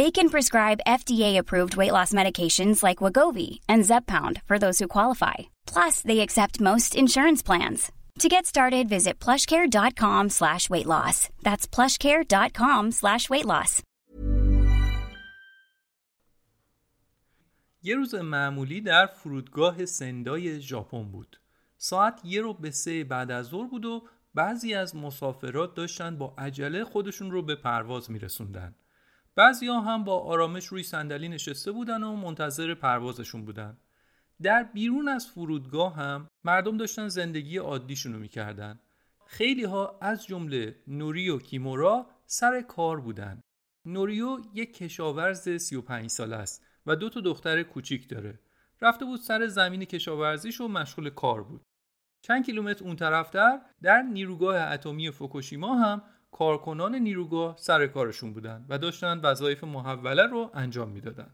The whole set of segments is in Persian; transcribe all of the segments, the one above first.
They can prescribe FDA-approved weight loss medications like Wagovi and Zepbound for those who qualify. Plus, they accept most insurance plans. To get started, visit plushcare.com slash weight loss. That's plushcare.com slash weight loss. یه روز معمولی در فرودگاه سندای ژاپن بود. ساعت یه رو به سه بعد از ظهر بود و بعضی از مسافرات داشتن با عجله خودشون رو به پرواز میرسوندن. بعضی ها هم با آرامش روی صندلی نشسته بودن و منتظر پروازشون بودن. در بیرون از فرودگاه هم مردم داشتن زندگی عادیشونو می‌کردن. خیلی ها از جمله نوریو کیمورا سر کار بودن. نوریو یک کشاورز 35 ساله است و دو تا دختر کوچیک داره. رفته بود سر زمین کشاورزیش و مشغول کار بود. چند کیلومتر اون طرفتر در نیروگاه اتمی فوکوشیما هم کارکنان نیروگاه سر کارشون بودن و داشتن وظایف محوله رو انجام می‌دادن.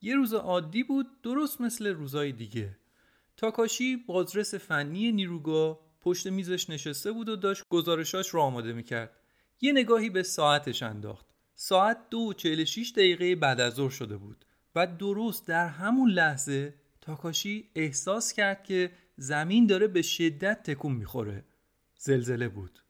یه روز عادی بود درست مثل روزای دیگه. تاکاشی بازرس فنی نیروگاه پشت میزش نشسته بود و داشت گزارشاش رو آماده می‌کرد. یه نگاهی به ساعتش انداخت. ساعت دو و چهل شیش دقیقه بعد از ظهر شده بود و درست در همون لحظه تاکاشی احساس کرد که زمین داره به شدت تکون می‌خوره. زلزله بود.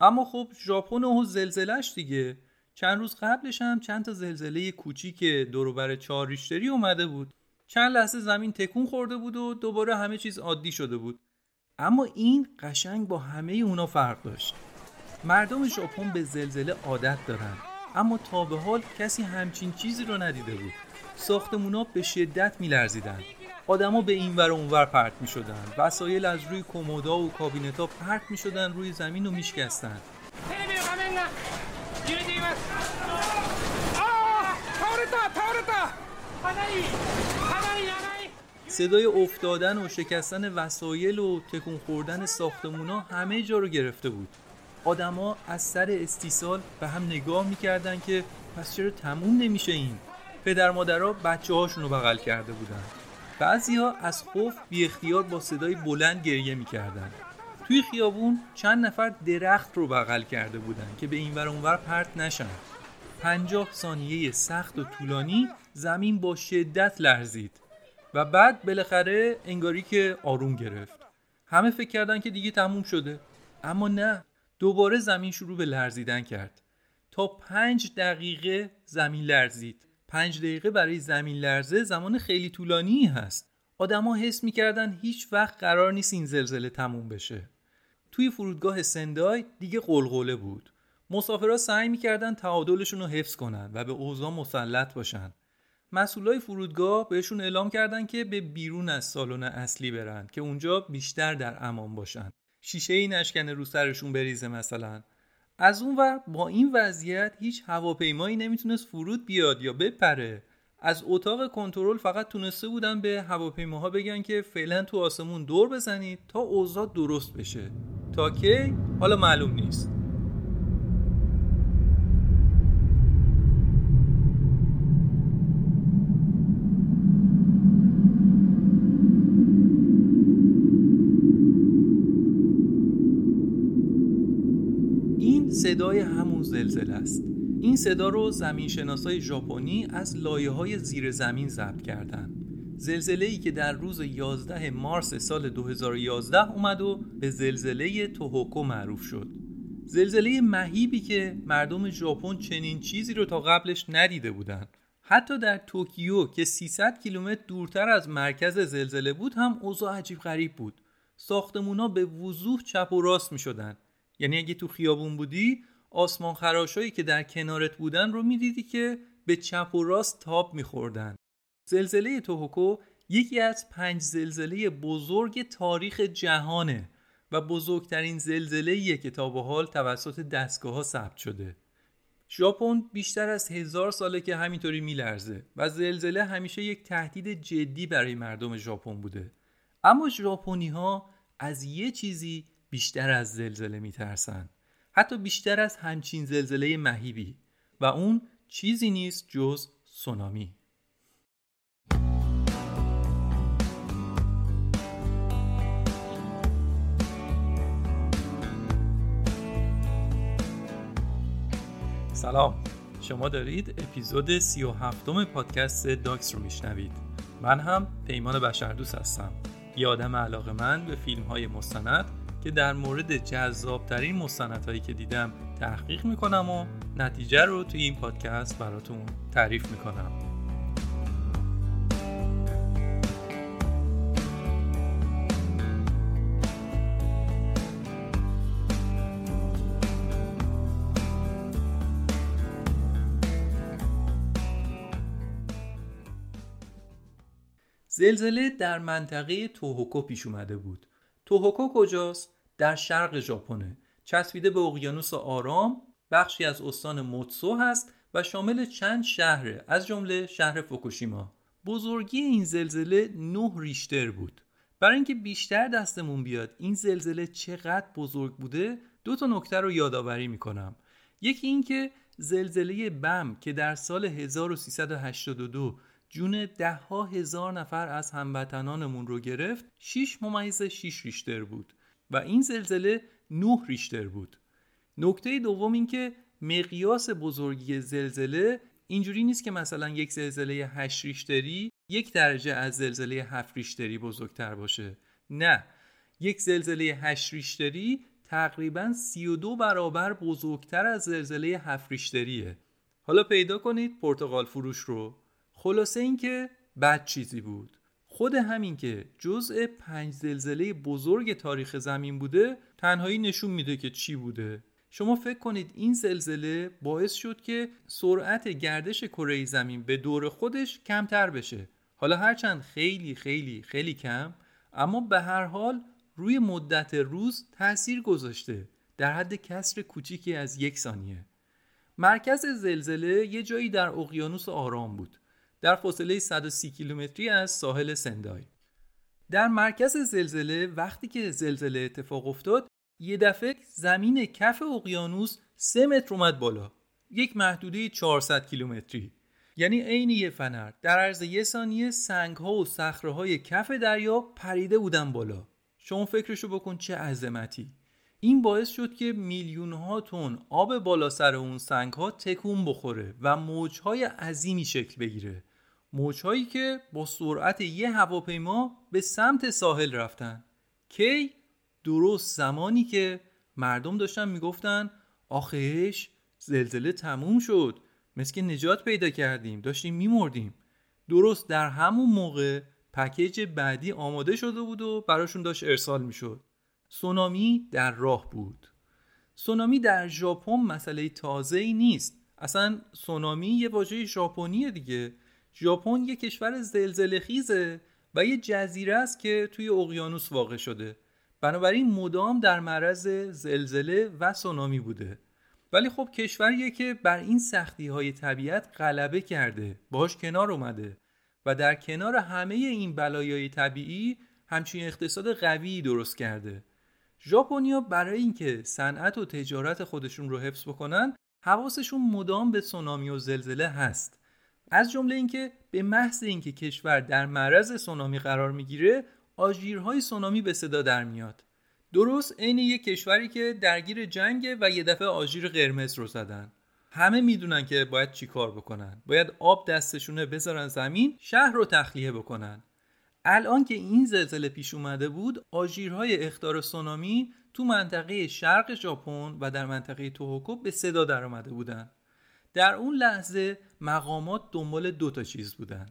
اما خب ژاپن و زلزلهش دیگه. چند روز قبلش هم چند تا زلزله کوچیک دوروبر چهار ریشتری اومده بود. چند لحظه زمین تکون خورده بود و دوباره همه چیز عادی شده بود. اما این قشنگ با همه اونا فرق داشت. مردم ژاپن به زلزله عادت دارن. اما تا به حال کسی همچین چیزی رو ندیده بود. ساختمونا به شدت میلرزیدن. آدما به این ور و اونور پرت می شدن وسایل از روی کمودا و کابینتا پرت می شدن روی زمین و میشکستن. صدای افتادن و شکستن وسایل و تکون خوردن ساختمونا همه جا رو گرفته بود. آدما از سر استیصال به هم نگاه می‌کردن که پس چرا تموم نمیشه این؟ پدر مادرها بچه هاشون رو بغل کرده بودن. بعضی ها از خوف بی اختیار با صدای بلند گریه می‌کردن. توی خیابون چند نفر درخت رو بغل کرده بودن که به این ور اونور پرت نشن. پنجاه ثانیه سخت و طولانی زمین با شدت لرزید و بعد بالاخره انگاری که آروم گرفت. همه فکر کردن که دیگه تموم شده. اما نه دوباره زمین شروع به لرزیدن کرد. تا پنج دقیقه زمین لرزید. پنج دقیقه برای زمین لرزه زمان خیلی طولانی هست. آدما حس می‌کردن هیچ وقت قرار نیست این زلزله تموم بشه. توی فرودگاه سندای دیگه قلقله بود. مسافرها سعی می‌کردن تعادلشون رو حفظ کنن و به اوضاع مسلط باشن. مسئولای فرودگاه بهشون اعلام کردن که به بیرون از سالن اصلی برن که اونجا بیشتر در امان باشن. شیشه ای نشکنه رو سرشون بریزه مثلا. از اون ور با این وضعیت هیچ هواپیمایی نمی‌تونست فرود بیاد یا بپره. از اتاق کنترل فقط تونسته بودن به هواپیماها بگن که فعلا تو آسمون دور بزنید تا اوضاع درست بشه. تا کی؟ حالا معلوم نیست. صدای همون زلزله است این صدا رو زمین شناسای ژاپنی از لایه های زیر زمین ضبط کردن زلزله ای که در روز 11 مارس سال 2011 اومد و به زلزله توهوکو معروف شد زلزله مهیبی که مردم ژاپن چنین چیزی رو تا قبلش ندیده بودند. حتی در توکیو که 300 کیلومتر دورتر از مرکز زلزله بود هم اوضاع عجیب غریب بود ساختمونا به وضوح چپ و راست می شدن. یعنی اگه تو خیابون بودی آسمان خراشایی که در کنارت بودن رو می‌دیدی که به چپ و راست تاب میخوردن. زلزله توهوکو یکی از پنج زلزله بزرگ تاریخ جهانه و بزرگترین زلزله که تا به حال توسط دستگاه ها ثبت شده. ژاپن بیشتر از هزار ساله که همینطوری میلرزه و زلزله همیشه یک تهدید جدی برای مردم ژاپن بوده. اما ژاپنی ها از یه چیزی بیشتر از زلزله میترسن حتی بیشتر از همچین زلزله مهیبی. و اون چیزی نیست جز سونامی. سلام. شما دارید اپیزود سی و هفتم پادکست داکس رو میشنوید. من هم پیمان بشردوست هستم. یه آدم علاقه من به فیلم های مستند که در مورد جذابترین مستندهایی که دیدم تحقیق می‌کنم و نتیجه رو توی این پادکست براتون تعریف می‌کنم. زلزله در منطقه توهوکو پیش اومده بود. توهوکو کجاست؟ در شرق ژاپنه. چسبیده به اقیانوس آرام بخشی از استان موتسو هست و شامل چند شهره از جمله شهر فوکوشیما. بزرگی این زلزله 9 ریشتر بود. برای اینکه بیشتر دستمون بیاد این زلزله چقدر بزرگ بوده دو تا نکته رو یادآوری می‌کنم. یکی اینکه زلزله بم که در سال 1382 جون ده ها هزار نفر از هموطنانمون رو گرفت 6 ممیز 6 ریشتر بود. و این زلزله 9 ریشتر بود. نکته دوم این که مقیاس بزرگی زلزله اینجوری نیست که مثلا یک زلزله 8 ریشتری یک درجه از زلزله 7 ریشتری بزرگتر باشه. نه. یک زلزله 8 ریشتری تقریبا 32 برابر بزرگتر از زلزله 7 ریشتریه. حالا پیدا کنید پرتغال فروش رو. خلاصه اینکه بد چیزی بود. خود همین که جزء پنج زلزله بزرگ تاریخ زمین بوده تنهایی نشون میده که چی بوده. شما فکر کنید این زلزله باعث شد که سرعت گردش کره زمین به دور خودش کمتر بشه. حالا هرچند خیلی خیلی خیلی کم اما به هر حال روی مدت روز تاثیر گذاشته در حد کسر کوچیکی از یک ثانیه. مرکز زلزله یه جایی در اقیانوس آرام بود. در فاصله 130 کیلومتری از ساحل سندای. در مرکز زلزله وقتی که زلزله اتفاق افتاد یه دفعه زمین کف اقیانوس 3 متر اومد بالا. یک محدوده 400 کیلومتری. یعنی عین یه فنر. در عرض یه ثانیه سنگ ها و صخره های کف دریا پریده بودن بالا. شما فکرشو بکن چه عظمتی. این باعث شد که میلیون ها تن آب بالا سر اون سنگ ها تکون بخوره و موجهای عظیمی شکل بگیره. موجهایی که با سرعت یه هواپیما به سمت ساحل رفتن. کی؟ درست زمانی که مردم داشتن می‌گفتن آخهش زلزله تموم شد. مثل که نجات پیدا کردیم داشتیم میمردیم. درست در همون موقع پکیج بعدی آماده شده بود و براشون داشت ارسال می‌شد. سونامی در راه بود. سونامی در ژاپن مسئله تازه ای نیست. اصلا سونامی یه واژه ژاپنیه دیگه. ژاپن یه کشور زلزله خیزه و یه جزیره است که توی اقیانوس واقع شده. بنابراین مدام در معرض زلزله و سونامی بوده. ولی خب کشوریه که بر این سختی های طبیعت غلبه کرده باش کنار اومده و در کنار همه این بلایای طبیعی همچین اقتصاد قوی درست کرده. ژاپنیا برای اینکه صنعت و تجارت خودشون رو حفظ بکنن حواسشون مدام به سونامی و زلزله هست. از جمله اینکه به محض اینکه کشور در معرض سونامی قرار می‌گیره آژیرهای سونامی به صدا در میاد. درست عین یک کشوری که درگیر جنگ و یه دفعه آژیر قرمز رو زدن. همه می‌دونن که باید چیکار بکنن. باید آب دستشونه بذارن زمین شهر رو تخلیه بکنن. الان که این زلزله پیش اومده بود آژیرهای اختار سونامی تو منطقه شرق ژاپن و در منطقه توهوکو به صدا در آمده بودن. در اون لحظه مقامات دنبال دو تا چیز بودن.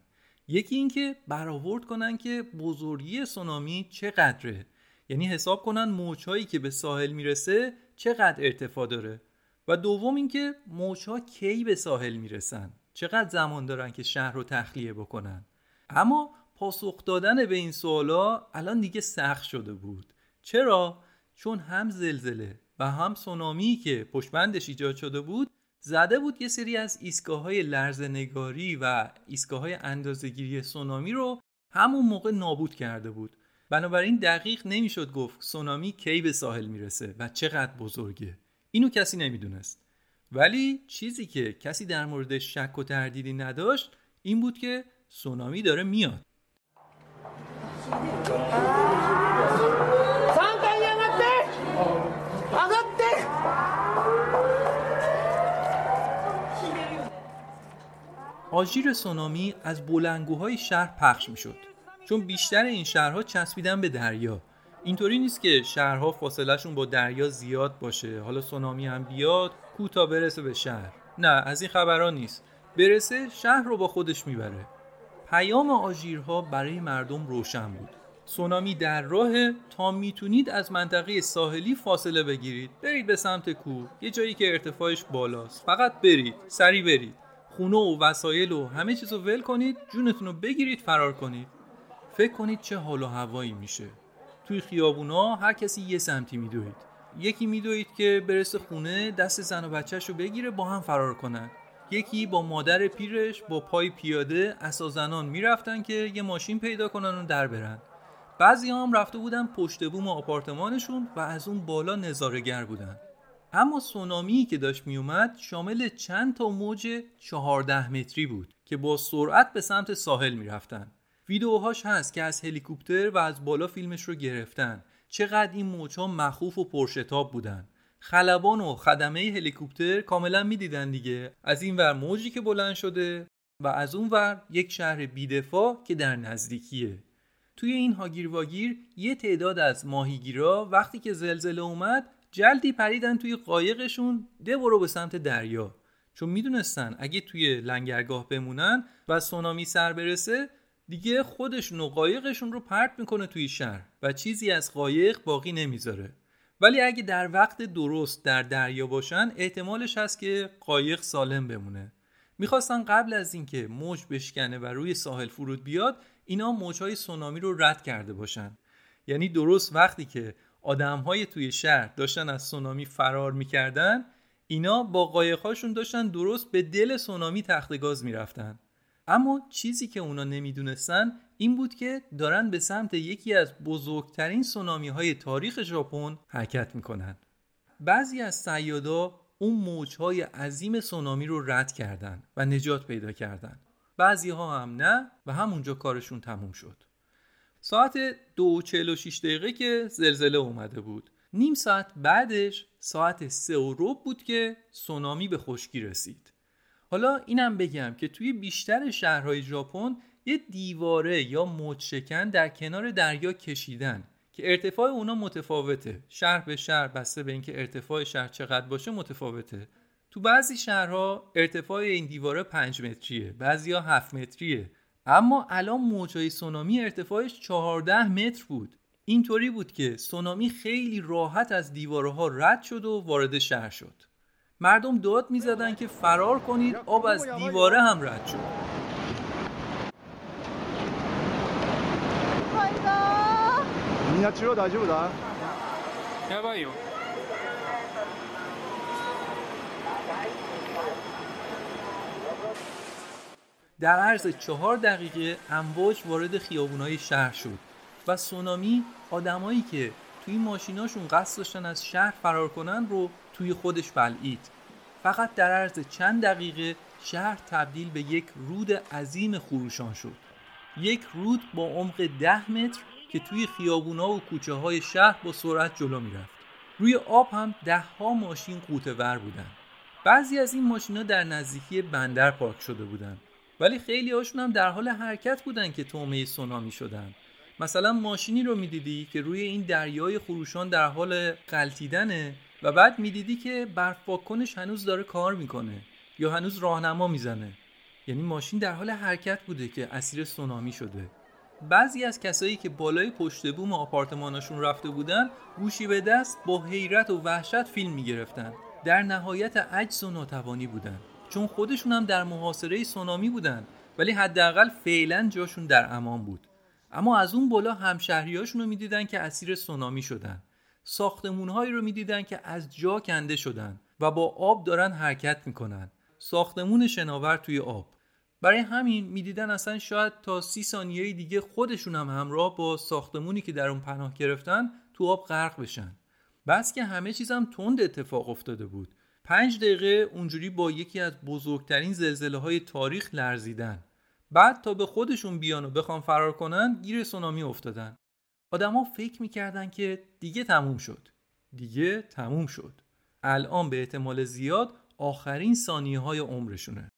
یکی اینکه برآورد کنن که بزرگی سونامی چقدره. یعنی حساب کنن موجهایی که به ساحل می‌رسه چقدر ارتفاع داره. و دوم اینکه موجها کی به ساحل می‌رسن؟ چقدر زمان دارن که شهر رو تخلیه بکنن؟ اما پاسخ دادن به این سوالا الان دیگه سخت شده بود. چرا؟ چون هم زلزله و هم سونامی که پشتبندش ایجاد شده بود زده بود یه سری از ایستگاه های لرزنگاری و ایستگاه های اندازگیری سونامی رو همون موقع نابود کرده بود. بنابراین دقیق نمی‌شد گفت سونامی کی به ساحل می‌رسه و چقدر بزرگه. اینو کسی نمی‌دونست. ولی چیزی که کسی در موردش شک و تردیدی نداشت این بود که سونامی داره میاد. آژیر سونامی از بلنگوهای شهر پخش می‌شد. چون بیشتر این شهرها چسبیدن به دریا. اینطوری نیست که شهرها فاصلهشون با دریا زیاد باشه. حالا سونامی هم بیاد کوتا برسه به شهر. نه از این خبرها نیست. برسه شهر رو با خودش می‌بره. پیام آژیرها برای مردم روشن بود. سونامی در راه تا می‌تونید از منطقه ساحلی فاصله بگیرید. برید به سمت کوه یه جایی که ارتفاعش بالاست. فقط برید سری برید. خونه و وسایل و همه چیز رو ول کنید جونتون رو بگیرید فرار کنید. فکر کنید چه حال و هوایی میشه. توی خیابونا هر کسی یه سمتی میدوید. یکی میدوید که برسه خونه دست زن و بچهش رو بگیره با هم فرار کنن. یکی با مادر پیرش با پای پیاده اسازنان می‌رفتن که یه ماشین پیدا کنن و در برن. بعضی هم رفته بودن پشت بوم آپارتمانشون و از اون بالا نظارگر بودن. اما سونامی که داشت میومد شامل چند تا موج 14 متری بود که با سرعت به سمت ساحل می‌رفتن. ویدیوهاش هست که از هلیکوپتر و از بالا فیلمش رو گرفتن. چقدر این موجها مخوف و پرشتاب بودن. خلبان و خدمه هلیکوپتر کاملا می‌دیدن دیگه. از این ور موجی که بلند شده و از اون ور یک شهر بیدفاع که در نزدیکیه. توی این هاگیر واگیر یه تعداد از ماهیگیرا وقتی که زلزله اومد جلدی پریدن توی قایقشون ده برو به سمت دریا. چون می‌دونستن اگه توی لنگرگاه بمونن و سونامی سر برسه دیگه خودشون و قایقشون رو پرت می‌کنه توی شهر و چیزی از قایق باقی نمی‌ذاره. ولی اگه در وقت درست در دریا باشن احتمالش هست که قایق سالم بمونه. می‌خواستن قبل از اینکه موج بشکنه و روی ساحل فرود بیاد اینا موجهای سونامی رو رد کرده باشن. یعنی درست وقتی که آدمهای توی شهر داشتن از سونامی فرار می‌کردن اینا با قایقهاشون داشتن درست به دل سونامی تخت گاز می‌رفتن. اما چیزی که اونا نمی‌دونستن این بود که دارن به سمت یکی از بزرگترین سونامی های تاریخ ژاپن حرکت می‌کنن. بعضی از سیادا اون موجهای عظیم سونامی رو رد کردن و نجات پیدا کردن. بعضی ها هم نه و همونجا کارشون تموم شد. ساعت دو چهل دقیقه که زلزله اومده بود. نیم ساعت بعدش ساعت سه و روب بود که سونامی به خشکی رسید. حالا اینم بگم که توی بیشتر شهرهای ژاپن یه دیواره یا موج در کنار دریا کشیدن که ارتفاع اونا متفاوته. شهر به شهر بسته به اینکه ارتفاع شهر چقدر باشه متفاوته. تو بعضی شهرها ارتفاع این دیواره 5 متریه بعضیا 7 متریه. اما الان موجای سونامی ارتفاعش 14 متر بود. اینطوری بود که سونامی خیلی راحت از دیوارها رد شد و وارد شهر شد. مردم داد می‌زدن که فرار کنید آب از دیواره هم رد شد. در عرض چهار دقیقه امواج وارد خیابونای شهر شد و سونامی آدمایی که توی ماشیناشون قصد داشتن از شهر فرار کنن رو توی خودش بلعید. فقط در عرض چند دقیقه شهر تبدیل به یک رود عظیم خروشان شد. یک رود با عمق ده متر که توی خیابونا و کوچه های شهر با سرعت جلو می‌رفت. روی آب هم ده ها ماشین قوطه ور بودن. بعضی از این ماشینا در نزدیکی بندر پارک شده بودن. ولی خیلی هاشون هم در حال حرکت بودن که تومه سونامی شدن. مثلا ماشینی رو می‌دیدی که روی این دریای خروشان در حال قلتیدنه و بعد می‌دیدی که برف هنوز داره کار می‌کنه یا هنوز راهنما می‌زنه. یعنی ماشین در حال حرکت بوده که اسیر سونامی شده. بعضی از کسایی که بالای پشت بوم آپارتماناشون رفته بودن گوشی به دست با حیرت و وحشت فیلم می‌گرفتن. در نهایت عجز و ناتوانی بودن. چون خودشون هم در محاصره سونامی بودن ولی حداقل فعلا جاشون در امان بود. اما از اون بالا همشهریاشون رو می‌دیدن که اسیر سونامی شدن. ساختمونهایی رو می‌دیدن که از جا کنده شدن و با آب دارن حرکت می‌کنن. ساختمون شناور توی آب. برای همین می‌دیدن اصلا شاید تا سی ثانیه دیگه خودشون هم همراه با ساختمونی که در اون پناه گرفتن تو آب غرق بشن. بس که همه چیزم تند اتفاق افتاده بود. پنج دقیقه اونجوری با یکی از بزرگترین زلزله های تاریخ لرزیدن. بعد تا به خودشون بیان و بخوان فرار کنن گیر سونامی افتادن. آدما فکر می‌کردن که دیگه تموم شد. دیگه تموم شد. الان به احتمال زیاد آخرین ثانیه های عمرشونه.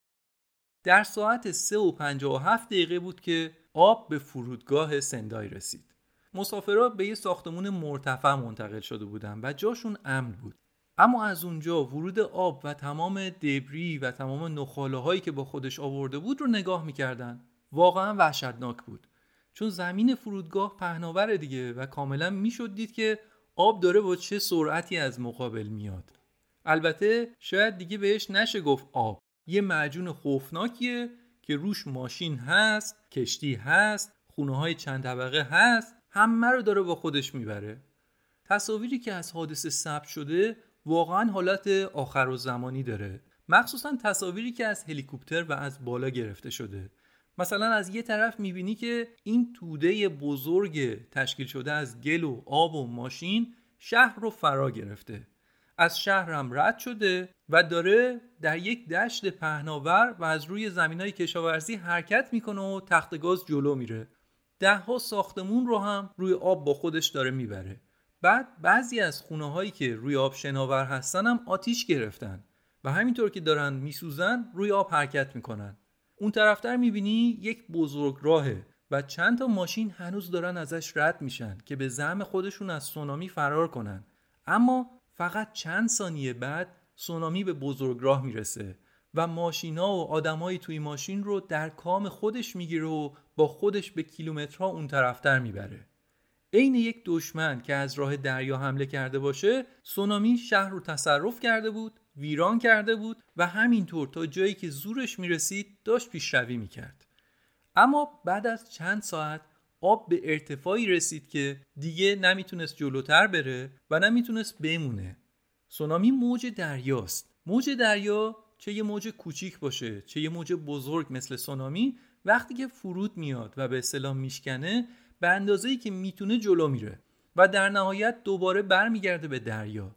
در ساعت 3 و 57 دقیقه بود که آب به فرودگاه سندای رسید. مسافرها به یه ساختمون مرتفع منتقل شده بودن و جاشون امن بود. اما از اونجا ورود آب و تمام دبری و تمام نخاله هایی که با خودش آورده بود رو نگاه می‌کردن. واقعا وحشتناک بود. چون زمین فرودگاه پهناور دیگه و کاملا می‌شد دید که آب داره با چه سرعتی از مقابل میاد. البته شاید دیگه بهش نشه گفت آب. یه معجون خوفناکیه که روش ماشین هست کشتی هست خونه های چند طبقه هست همه رو داره با خودش می‌بره. تصاویری که از حادثه ثبت شده واقعا حالت آخر و زمانی داره. مخصوصا تصاویری که از هلیکوپتر و از بالا گرفته شده. مثلا از یه طرف می‌بینی که این توده بزرگ تشکیل شده از گل و آب و ماشین شهر رو فرا گرفته. از شهرم رد شده و داره در یک دشت پهناور و از روی زمین های کشاورزی حرکت می‌کنه و تخت گاز جلو میره. ده ها ساختمون رو هم روی آب با خودش داره می‌بره. بعد بعضی از خونه هایی که روی آب شناور هستن هم آتیش گرفتن و همینطور که دارن میسوزن روی آب حرکت می‌کنن. اون طرفتر می‌بینی یک بزرگ راهه و چند تا ماشین هنوز دارن ازش رد میشن که به زعم خودشون از سونامی فرار کنن. اما فقط چند ثانیه بعد سونامی به بزرگراه می‌رسه و ماشینا و آدمایی توی ماشین رو در کام خودش می‌گیره و با خودش به کیلومترها اون طرفتر می‌بره. عین یک دشمن که از راه دریا حمله کرده باشه سونامی شهر رو تصرف کرده بود ویران کرده بود و همینطور تا جایی که زورش می‌رسید داشت پیشروی می‌کرد. اما بعد از چند ساعت آب به ارتفاعی رسید که دیگه نمی‌تونست جلوتر بره و نمی‌تونست بمونه. سونامی موج دریاست. موج دریا چه یه موج کوچیک باشه چه یه موج بزرگ مثل سونامی وقتی که فرود میاد و به اصطلاح میشکنه به اندازه‌ای که می‌تونه جلو میره و در نهایت دوباره برمیگرده به دریا.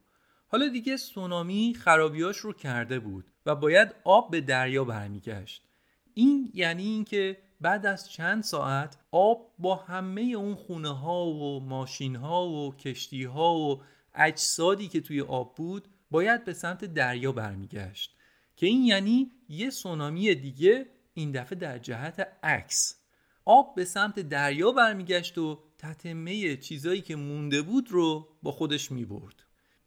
حالا دیگه سونامی خرابیاش رو کرده بود و باید آب به دریا برمیگشت. این یعنی اینکه بعد از چند ساعت آب با همه اون خونه ها و ماشین ها و کشتی ها و اجسادی که توی آب بود باید به سمت دریا برمیگشت. که این یعنی یه سونامی دیگه این دفعه در جهت عکس. آب به سمت دریا برمیگشت و تتمه چیزایی که مونده بود رو با خودش می‌برد.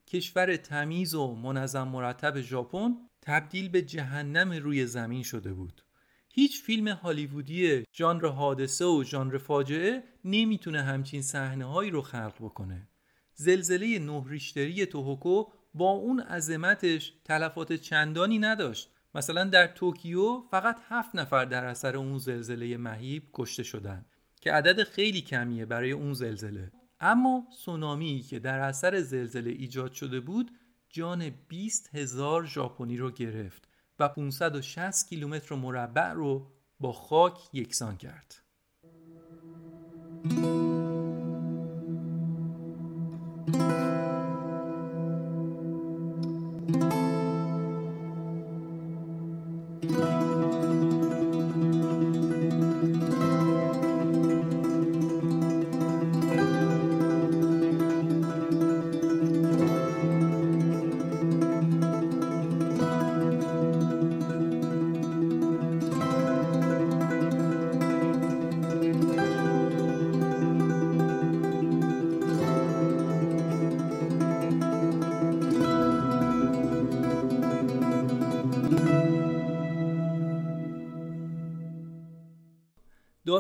کشور تمیز و منظم مرتب ژاپن تبدیل به جهنم روی زمین شده بود. هیچ فیلم هالیوودی ژانر حادثه و ژانر فاجعه نمی‌تونه همچین صحنه هایی رو خلق بکنه. زلزله نه ریشتری توهوکو با اون عظمتش تلفات چندانی نداشت. مثلا در توکیو فقط 7 نفر در اثر اون زلزله مهیب کشته شدند که عدد خیلی کمیه برای اون زلزله اما سونامی که در اثر زلزله ایجاد شده بود جان 20 هزار ژاپنی رو گرفت و 560 کیلومتر مربع رو با خاک یکسان کرد.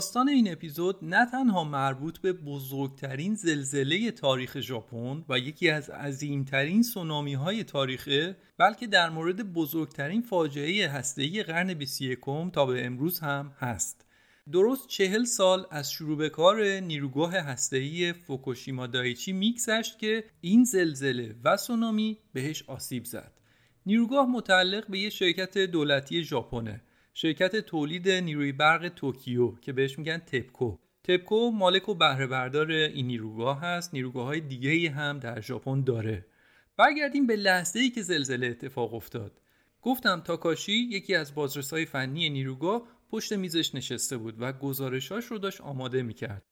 داستان این اپیزود نه تنها مربوط به بزرگترین زلزله تاریخ ژاپن و یکی از عظیمترین سونامی های تاریخه بلکه در مورد بزرگترین فاجعه هسته‌ای قرن 21 تا به امروز هم هست. درست چهل سال از شروع به کار نیروگاه هسته‌ای فوکوشیما دایچی میگذشت که این زلزله و سونامی بهش آسیب زد. نیروگاه متعلق به یه شرکت دولتی ژاپنه شرکت تولید نیروی برق توکیو که بهش میگن تپکو. تپکو مالک و بهره بردار این نیروگاه هست. نیروگاه های دیگه هم در ژاپن داره. برگردیم به لحظه ای که زلزله اتفاق افتاد. گفتم تاکاشی یکی از بازرسای فنی نیروگاه پشت میزش نشسته بود و گزارشاش رو داشت آماده می‌کرد.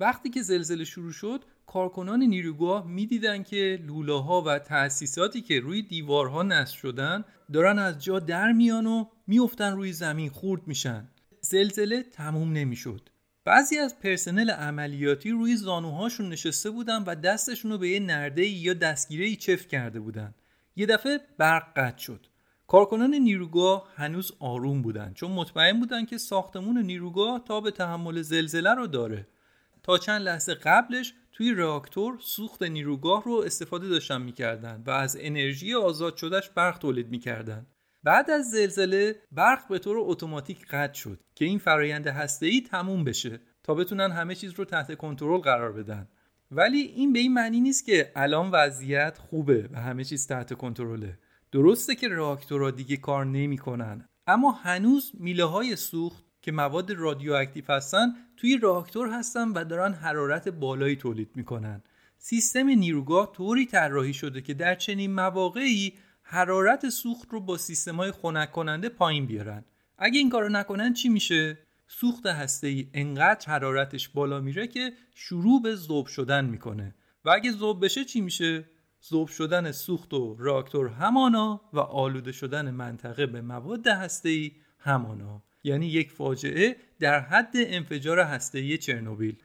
وقتی که زلزله شروع شد کارکنان نیروگاه می‌دیدن که لوله ها و تأسیساتی که روی دیوارها نصب شدن دارن از جا در میان و میفتن روی زمین خورد میشن. زلزله تموم نمی‌شد. بعضی از پرسنل عملیاتی روی زانوهاشون نشسته بودن و دستشون رو به یه نرده یا دستگیره ای چفت کرده بودن. یه دفعه برق قطع شد. کارکنان نیروگاه هنوز آروم بودن چون مطمئن بودن که ساختمون نیروگاه تا به تحمل زلزله رو داره. تا چند لحظه قبلش توی راکتور سوخت نیروگاه رو استفاده داشتن می‌کردن و از انرژی آزاد شدهش برق تولید می‌کردن. بعد از زلزله برق به طور اتوماتیک قطع شد که این فرایند هسته‌ای تموم بشه تا بتونن همه چیز رو تحت کنترل قرار بدن. ولی این به این معنی نیست که الان وضعیت خوبه و همه چیز تحت کنترله. درسته که راکتورها دیگه کار نمی‌کنن اما هنوز میله های سوخت که مواد رادیواکتیو هستن توی راکتور هستن و دارن حرارت بالایی تولید می‌کنن. سیستم نیروگاه طوری طراحی شده که در چنین مواقعی حرارت سوخت رو با سیستم های خنک کننده پایین بیارن. اگه این کارو نکنن چی میشه؟ سوخت هسته ای انقدر حرارتش بالا میره که شروع به ذوب شدن می‌کنه. و اگه ذوب بشه چی میشه؟ ذوب شدن سوخت و راکتور همانا و آلوده شدن منطقه به مواد هسته ای همانا. یعنی یک فاجعه در حد انفجار هسته‌ای چرنوبیل.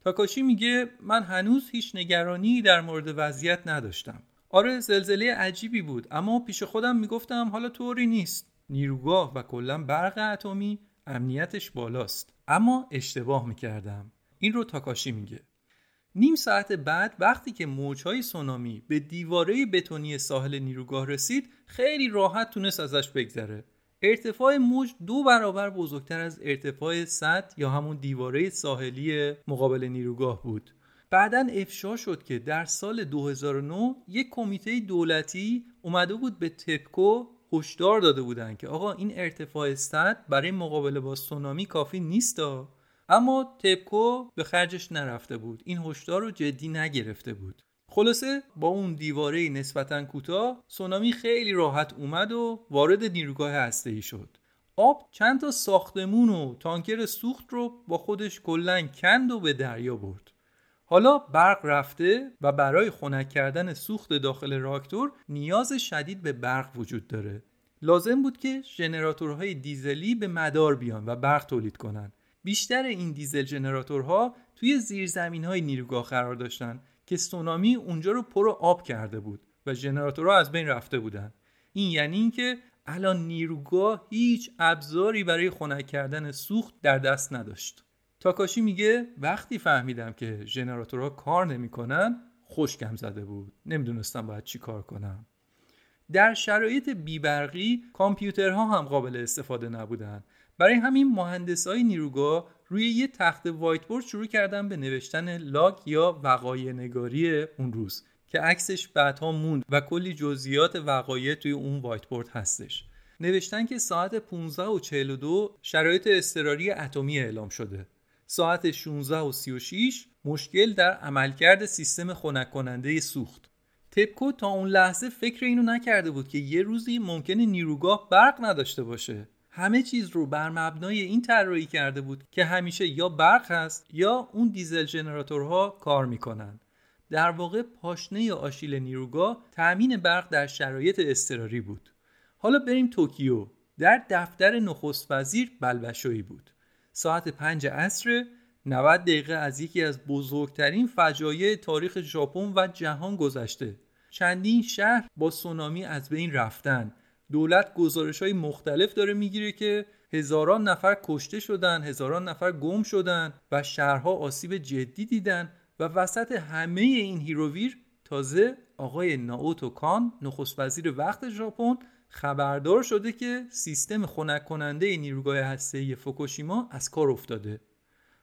تاکاشی میگه من هنوز هیچ نگرانی در مورد وضعیت نداشتم. آره زلزله عجیبی بود اما پیش خودم می‌گفتم حالا طوری نیست. نیروگاه و کلا برق اتمی امنیتش بالاست. اما اشتباه می‌کردم. این رو تاکاشی میگه. نیم ساعت بعد وقتی که موجهای سونامی به دیواره بتونی ساحل نیروگاه رسید خیلی راحت تونست ازش بگذره. ارتفاع موج دو برابر بزرگتر از ارتفاع سطح یا همون دیواره ساحلی مقابل نیروگاه بود. بعدا افشا شد که در سال 2009 یک کمیته دولتی اومده بود به تپکو هشدار داده بودن که آقا این ارتفاع سطح برای مقابله با سونامی کافی نیست اما تپکو به خرجش نرفته بود. این هشدار رو جدی نگرفته بود. خلاصه با اون دیواره نسبتا کوتاه سونامی خیلی راحت اومد و وارد نیروگاه هسته شد. آب چند تا ساختمون و تانکر سوخت رو با خودش کلا کند و به دریا برد. حالا برق رفته و برای خنک کردن سوخت داخل راکتور نیاز شدید به برق وجود داره. لازم بود که ژنراتورهای دیزلی به مدار بیان و برق تولید کنند. بیشتر این دیزل ژنراتورها توی زیرزمین های نیروگاه قرار داشتن. که سونامی اونجا رو پر آب کرده بود و ژنراتورها از بین رفته بودن. این یعنی اینکه الان نیروگاه هیچ ابزاری برای خنک کردن سوخت در دست نداشت. تاکاشی میگه وقتی فهمیدم که ژنراتورها کار نمی‌کنن خشکم زده بود. نمی‌دونستم باید چی کار کنم. در شرایط بیبرقی کامپیوترها هم قابل استفاده نبودن. برای همین مهندس های نیروگاه روی یه تخته whiteboard شروع کردن به نوشتن log یا وقایع نگاری اون روز که عکسش بعدها موند و کلی جزئیات وقایع توی اون whiteboard هستش. نوشتن که ساعت 15 و 42 شرایط اضطراری اتمی اعلام شده. ساعت 16 و 36 مشکل در عملکرد سیستم خنک کننده سوخت. تپکو تا اون لحظه فکر اینو نکرده بود که یه روزی ممکنه نیروگاه برق نداشته باشه. همه چیز رو بر مبنای این طراحی کرده بود که همیشه یا برق هست یا اون دیزل ژنراتورها کار می‌کنن. در واقع پاشنه آشیل نیروگاه تأمین برق در شرایط اضطراری بود. حالا بریم توکیو. در دفتر نخست وزیر بلبشویی بود. ساعت پنج عصر 90 دقیقه از یکی از بزرگترین فجایع تاریخ ژاپن و جهان گذشته. چندین شهر با سونامی از بین رفتن. دولت گزارش های مختلف داره می‌گیره که هزاران نفر کشته شدن هزاران نفر گم شدن و شهرها آسیب جدی دیدن و وسط همه این هیروویر تازه آقای ناوتو کان نخست وزیر وقت ژاپن خبردار شده که سیستم خنک کننده نیروگاه هسته‌ای فوکوشیما از کار افتاده.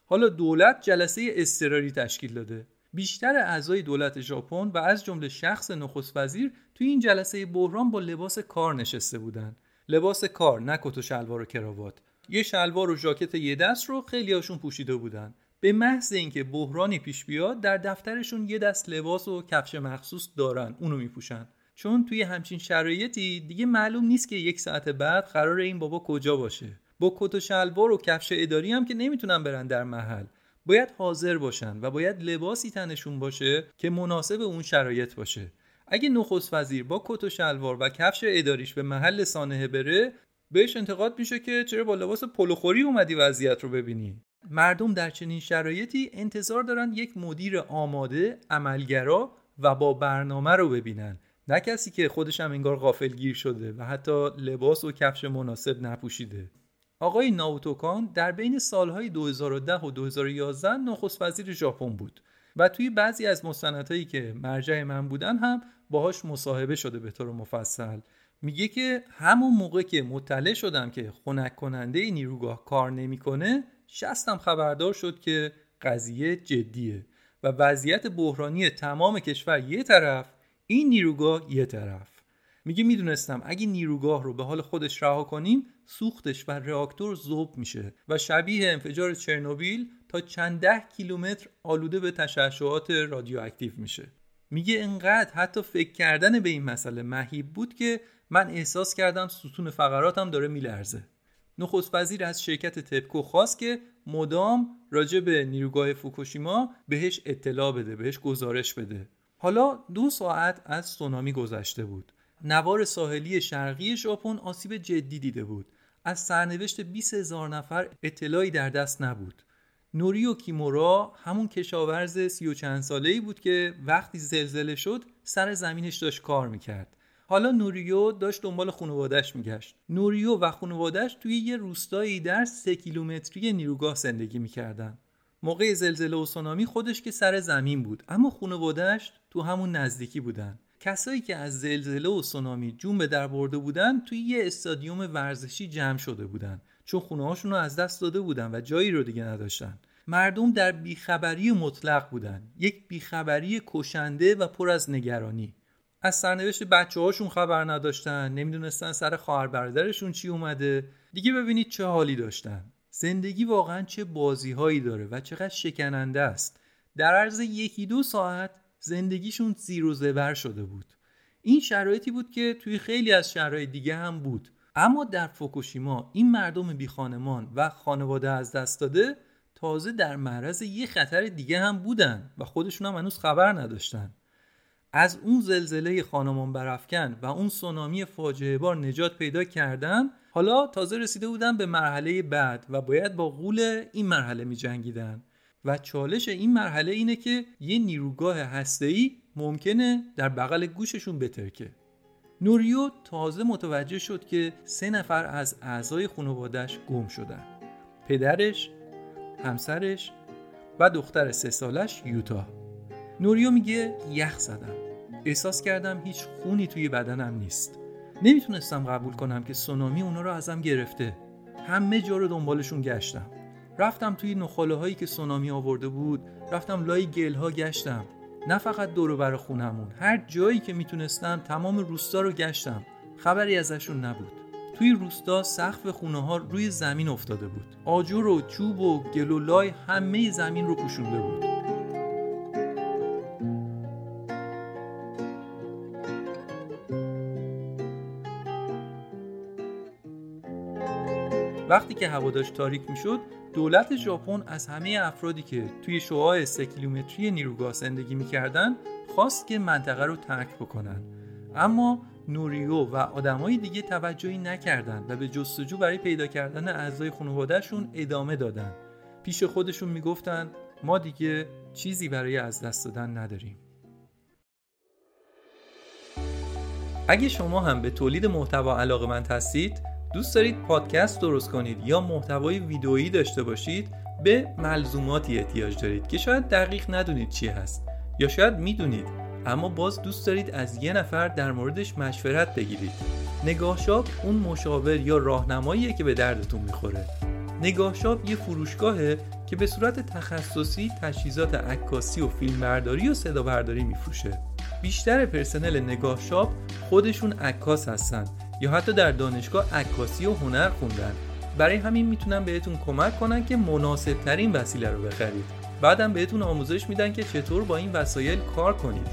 حالا دولت جلسه اضطراری تشکیل داده. بیشتر اعضای دولت ژاپن و از جمله شخص نخست وزیر توی این جلسه بحران با لباس کار نشسته بودن. لباس کار نه کت و شلوار و کراوات. یه شلوار و ژاکت یه دست رو خیلی هاشون پوشیده بودن. به محض اینکه بحرانی پیش بیاد در دفترشون یه دست لباس و کفش مخصوص دارن اونو میپوشن. چون توی همچین شرایطی دیگه معلوم نیست که یک ساعت بعد قرار این بابا کجا باشه. با کت و شلوار و کفش اداری هم که نمی‌تونن برن در محل. باید حاضر باشن و باید لباسی تنشون باشه که مناسب اون شرایط باشه. اگه نخست وزیر با کت و شلوار و کفش اداریش به محل سانحه بره بهش انتقاد میشه که چرا با لباس پلوخوری اومدی وضعیت رو ببینی. مردم در چنین شرایطی انتظار دارن یک مدیر آماده عملگرا و با برنامه رو ببینن. نه کسی که خودش هم انگار غافلگیر شده و حتی لباس و کفش مناسب نپوشیده. آقای ناوتوکان در بین سالهای 2010 و 2011 نخست وزیر ژاپن بود. و توی بعضی از مستندهایی که مرجع من بودن هم باهاش مصاحبه شده به طور مفصل. میگه که همون موقع که مطلع شدم که خنک کننده نیروگاه کار نمی‌کنه شستم خبردار شد که قضیه جدیه و وضعیت بحرانی تمام کشور یه طرف این نیروگاه یه طرف. میگه می‌دونستم اگه نیروگاه رو به حال خودش رها کنیم سوختش و reaktor ذوب میشه و شبیه انفجار چرنوبیل تا چند ده کیلومتر آلوده به تشعشعات رادیواکتیو میشه. میگه انقدر حتی فکر کردن به این مسئله مهیب بود که من احساس کردم ستون فقراتم داره میلرزه. نخست وزیر از شرکت تپکو خواست که مدام راجع به نیروگاه فوکوشیما بهش اطلاع بده بهش گزارش بده. حالا دو ساعت از سونامی گذشته بود. نوار ساحلی شرقی ژاپن آسیب جدی دیده بود. از سرنوشت 20 هزار نفر اطلاعی در دست نبود. نوریو کیمورا همون کشاورز سی و چند ساله ای بود که وقتی زلزله شد سر زمینش داشت کار می‌کرد. حالا نوریو داشت دنبال خانوادهش میگشت. نوریو و خانوادهش توی یه روستایی در سه کیلومتری نیروگاه زندگی می‌کردن. موقع زلزله و سونامی خودش که سر زمین بود اما خانوادهش تو همون نزدیکی بودن. کسایی که از زلزله و سونامی جون به در برده بودن توی یه استادیوم ورزشی جمع شده بودن. چون خونه هاشون رو از دست داده بودن و جایی رو دیگه نداشتن. مردم در بیخبری مطلق بودن. یک بیخبری کشنده و پر از نگرانی. از سرنوشت بچه هاشون خبر نداشتن. نمی‌دونستن سر خواهر برادرشون چی اومده. دیگه ببینید چه حالی داشتن. زندگی واقعا چه بازی هایی داره و چقدر شکننده است. در عرض یکی دو ساعت زندگیشون زیر و زبر شده بود. این شرایطی بود که توی خیلی از شهرهای دیگه هم بود. اما در فوکوشیما این مردم بی خانمان و خانواده از دست داده تازه در معرض یه خطر دیگه هم بودن و خودشون هم هنوز خبر نداشتن. از اون زلزله خانمان برافکن و اون سونامی فاجعه بار نجات پیدا کردن حالا تازه رسیده بودن به مرحله بعد و باید با غول این مرحله می جنگیدن. و چالش این مرحله اینه که یه نیروگاه هسته‌ای ممکنه در بغل گوششون بترکه. نوریو تازه متوجه شد که سه نفر از اعضای خانوادش گم شدن. پدرش، همسرش و دختر سه سالش یوتا. نوریو میگه یخ زدم. احساس کردم هیچ خونی توی بدنم نیست. نمی‌تونستم قبول کنم که سونامی اونا رو ازم گرفته. همه جا رو دنبالشون گشتم. رفتم توی نخاله هایی که سونامی آورده بود رفتم لای گل ها گشتم. نه فقط دور بر خونمون هر جایی که می‌تونستم تمام روستا رو گشتم. خبری ازشون نبود. توی روستا سقف خونه ها روی زمین افتاده بود. آجر و چوب و گل و لای همه زمین رو پوشونده بود. وقتی که هوا داشت تاریک می‌شد دولت ژاپن از همه افرادی که توی شعاع سه کیلومتری نیروگاه زندگی می‌کردن خواست که منطقه رو ترک بکنن. اما نوریو و آدمای دیگه توجهی نکردند و به جستجو برای پیدا کردن اعضای خانوادهشون ادامه دادن. پیش خودشون می‌گفتن ما دیگه چیزی برای از دست دادن نداریم. اگه شما هم به تولید محتوا علاقه من هستید دوست دارید پادکست درست کنید یا محتوای ویدئویی داشته باشید به ملزوماتی احتیاج دارید که شاید دقیق ندونید چی هست یا شاید می‌دونید اما باز دوست دارید از یه نفر در موردش مشورت بگیرید. نگاه شاپ اون مشاور یا راهنماییه که به دردتون می‌خوره. نگاه شاپ یه فروشگاهه که به صورت تخصصی تجهیزات عکاسی و فیلمبرداری و صدا برداری میفروشه. بیشتر پرسنل نگاه شاپ خودشون عکاس هستن یا حتی در دانشگاه عکاسی و هنر خوندن. برای همین می‌تونن بهتون کمک کنن که مناسب ترین وسیله رو بخرید. بعدم بهتون آموزش میدن که چطور با این وسایل کار کنید.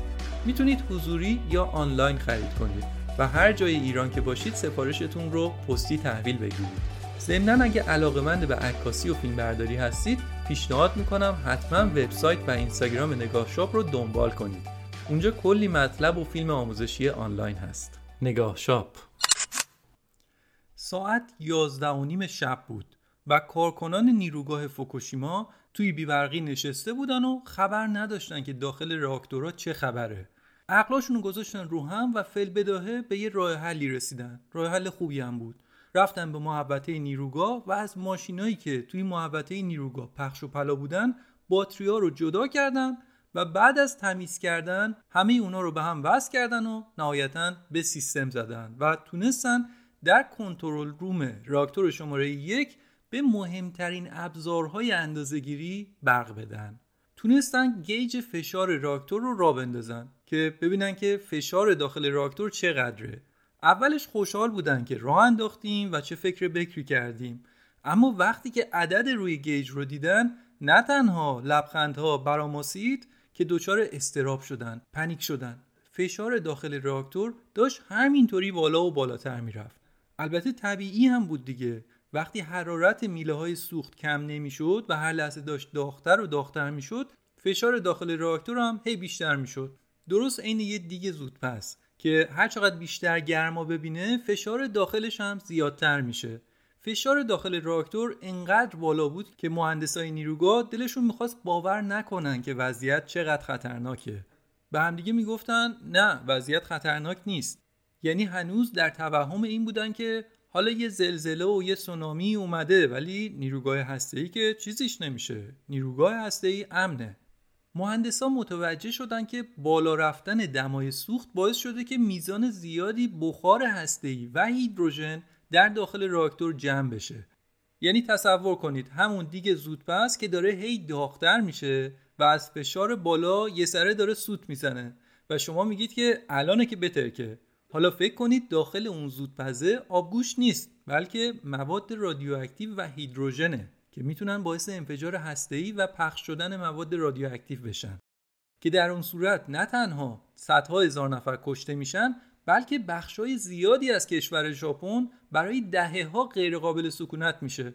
می‌تونید حضوری یا آنلاین خرید کنید و هر جای ایران که باشید سفارشتون رو پستی تحویل بگیرید. ضمنا اگه علاقمند به عکاسی و فیلمبرداری هستید پیشنهاد می‌کنم حتما وبسایت و اینستاگرام نگاه شاپ رو دنبال کنید. اونجا کلی مطلب و فیلم آموزشی آنلاین هست. نگاه شاپ. ساعت یازده و نیم شب بود و کارکنان نیروگاه فوکوشیما توی بیبرقی نشسته بودن و خبر نداشتن که داخل راکتورا چه خبره. عقلاشون رو گذاشتن رو هم و فل بداهه به یه راه حلی رسیدن. راه حل خوبی هم بود. رفتن به محبته نیروگاه و از ماشینایی که توی محبته نیروگاه پخش و پلا بودن باتریا رو جدا کردن و بعد از تمیز کردن همه اونا رو به هم وصل کردن و نهایتا به سیستم زدن و تونستن در کنترل روم راکتور شماره یک به مهمترین ابزارهای اندازهگیری برق بدن. تونستن گیج فشار راکتور رو را بندازن که ببینن که فشار داخل راکتور چقدره. اولش خوشحال بودن که راه انداختیم و چه فکر بکری کردیم. اما وقتی که عدد روی گیج رو دیدن نه تنها لبخندها براماسید که دچار استراب شدن پنیک شدن. فشار داخل راکتور داشت همینطوری بالا و بالاتر می‌رفت. البته طبیعی هم بود دیگه. وقتی حرارت میله های سوخت کم نمی‌شد و هر لحظه داشت داختر و داختر می‌شد فشار داخل راکتور هم هی بیشتر می‌شد. درست عین یه دیگه زود پس که هر چقدر بیشتر گرما ببینه فشار داخلش هم زیادتر میشه. فشار داخل راکتور انقدر بالا بود که مهندسای نیروگاه دلشون می‌خواست باور نکنن که وضعیت چقدر خطرناکه. به همدیگه می‌گفتن نه وضعیت خطرناک نیست. یعنی هنوز در توهم این بودن که حالا یه زلزله و یه سونامی اومده ولی نیروگاه هسته‌ای که چیزیش نمیشه. نیروگاه هسته‌ای امنه. مهندسا متوجه شدن که بالا رفتن دمای سوخت باعث شده که میزان زیادی بخار هسته‌ای و هیدروژن در داخل راکتور جمع بشه. یعنی تصور کنید همون دیگه زودپس که داره هی داغتر میشه و از فشار بالا یه سره داره سوت می‌زنه. و شما میگید که الانه که بترکه. حالا فکر کنید داخل اون زودپزه آبگوش نیست بلکه مواد رادیواکتیو و هیدروژنه که می‌تونن باعث انفجار هسته‌ای و پخش شدن مواد رادیواکتیو بشن. که در اون صورت نه تنها صدها هزار نفر کشته میشن بلکه بخشای زیادی از کشور ژاپن برای دهه ها غیر قابل سکونت میشه.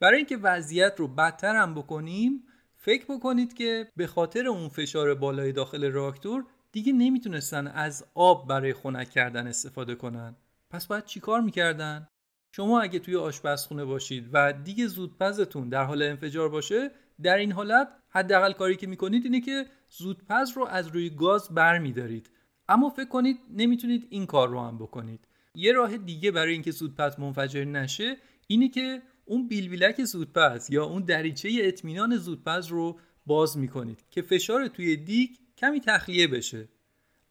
برای اینکه وضعیت رو بدتر هم بکنیم فکر بکنید که به خاطر اون فشار بالای داخل راکتور دیگه نمی‌تونستن از آب برای خنک کردن استفاده کنن. پس باید چیکار می‌کردن؟ شما اگه توی آشپزخونه باشید و دیگه زودپزتون در حال انفجار باشه در این حالت حداقل کاری که می‌کنید اینه که زودپز رو از روی گاز برمیدارید. اما فکر کنید نمی‌تونید این کار رو هم بکنید. یه راه دیگه برای اینکه زودپز منفجر نشه اینه که اون بیلبیلک زودپز یا اون دریچه اطمینان زودپز رو باز می‌کنید که فشار توی دیگ کمی تخلیه بشه.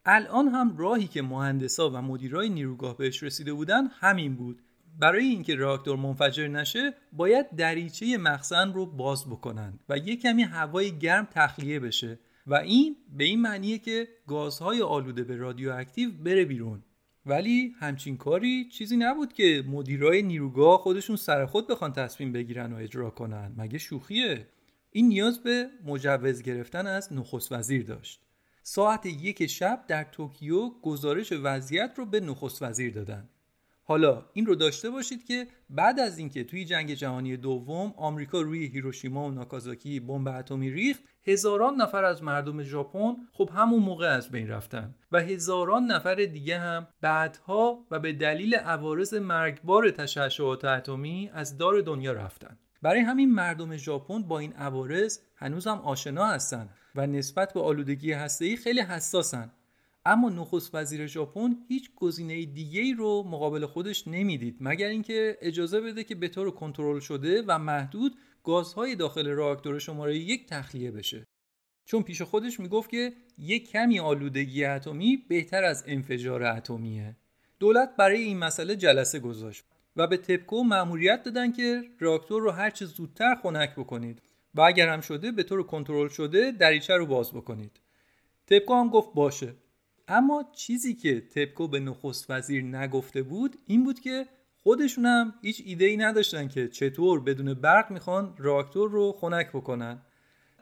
الان هم راهی که مهندسا و مدیرای نیروگاه بهش رسیده بودن همین بود. برای اینکه راکتور منفجر نشه باید دریچه مخزن رو باز بکنن و یه کمی هوای گرم تخلیه بشه و این به این معنیه که گازهای آلوده به رادیواکتیو بره بیرون. ولی همچین کاری چیزی نبود که مدیرای نیروگاه خودشون سر خود بخوان تصمیم بگیرن و اجرا کنن. مگه شوخیه؟ این نیاز به مجوز گرفتن از نخست وزیر داشت. ساعت یک شب در توکیو گزارش وضعیت رو به نخست وزیر دادن. حالا این رو داشته باشید که بعد از اینکه توی جنگ جهانی دوم آمریکا روی هیروشیما و ناکازاکی بمب اتمی ریخت هزاران نفر از مردم ژاپن خب همون موقع از بین رفتن و هزاران نفر دیگه هم بعدها و به دلیل عوارض مرگبار تشعشعات اتمی از دار دنیا رفتن. برای همین مردم ژاپن با این عوارض هنوز هم آشنا هستن. و نسبت به آلودگی هسته‌ای خیلی حساسن. اما نخست وزیر ژاپن هیچ گزینه دیگه رو مقابل خودش نمی‌دید مگر اینکه اجازه بده که به طور کنترل شده و محدود گازهای داخل راکتور شماره یک تخلیه بشه. چون پیش خودش می‌گفت که یک کمی آلودگی اتمی بهتر از انفجار اتمیه. دولت برای این مسئله جلسه گذاشت و به تپکو مأموریت دادن که راکتور رو هرچه زودتر خنک بکنید. و اگر هم شده به طور کنترل شده دریچه رو باز بکنید. تپکو هم گفت باشه. اما چیزی که تپکو به نخست وزیر نگفته بود این بود که خودشون هم هیچ ایده ای نداشتن که چطور بدون برق می‌خوان راکتور رو خنک بکنن.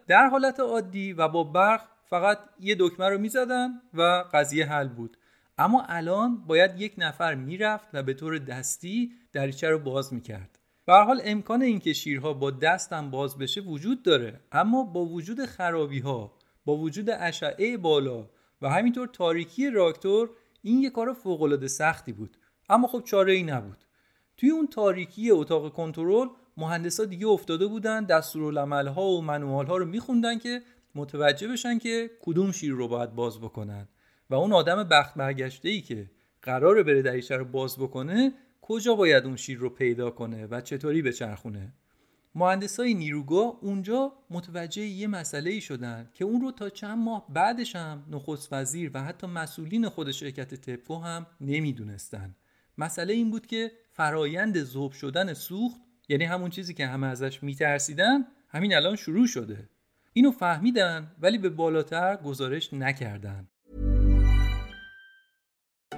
در حالت عادی و با برق فقط یه دکمه رو می‌زدن و قضیه حل بود. اما الان باید یک نفر می‌رفت و به طور دستی دریچه رو باز می‌کرد. به حال امکان اینکه شیرها با دستم باز بشه وجود داره. اما با وجود خرابی ها با وجود اشعه بالا و همینطور تاریکی راکتور این یه کار فوق العاده سختی بود. اما خب چاره ای نبود. توی اون تاریکی اتاق کنترل مهندسا دیگه افتاده بودن دستورالعمل ها و منوال ها رو میخوندن که متوجه بشن که کدوم شیر رو باید باز بکنن. و اون آدم بخت برگشته ای که قراره بره دریچه رو باز بکنه کجا باید اون شیر رو پیدا کنه و چطوری بچرخونه؟ مهندسای نیروگاه اونجا متوجه یه مسئله ای شدن که اون رو تا چند ماه بعدش هم نخست وزیر و حتی مسئولین خود شرکت تپو هم نمی‌دونستن. مسئله این بود که فرایند ذوب شدن سوخت یعنی همون چیزی که همه ازش میترسیدن همین الان شروع شده. اینو فهمیدن ولی به بالاتر گزارش نکردن.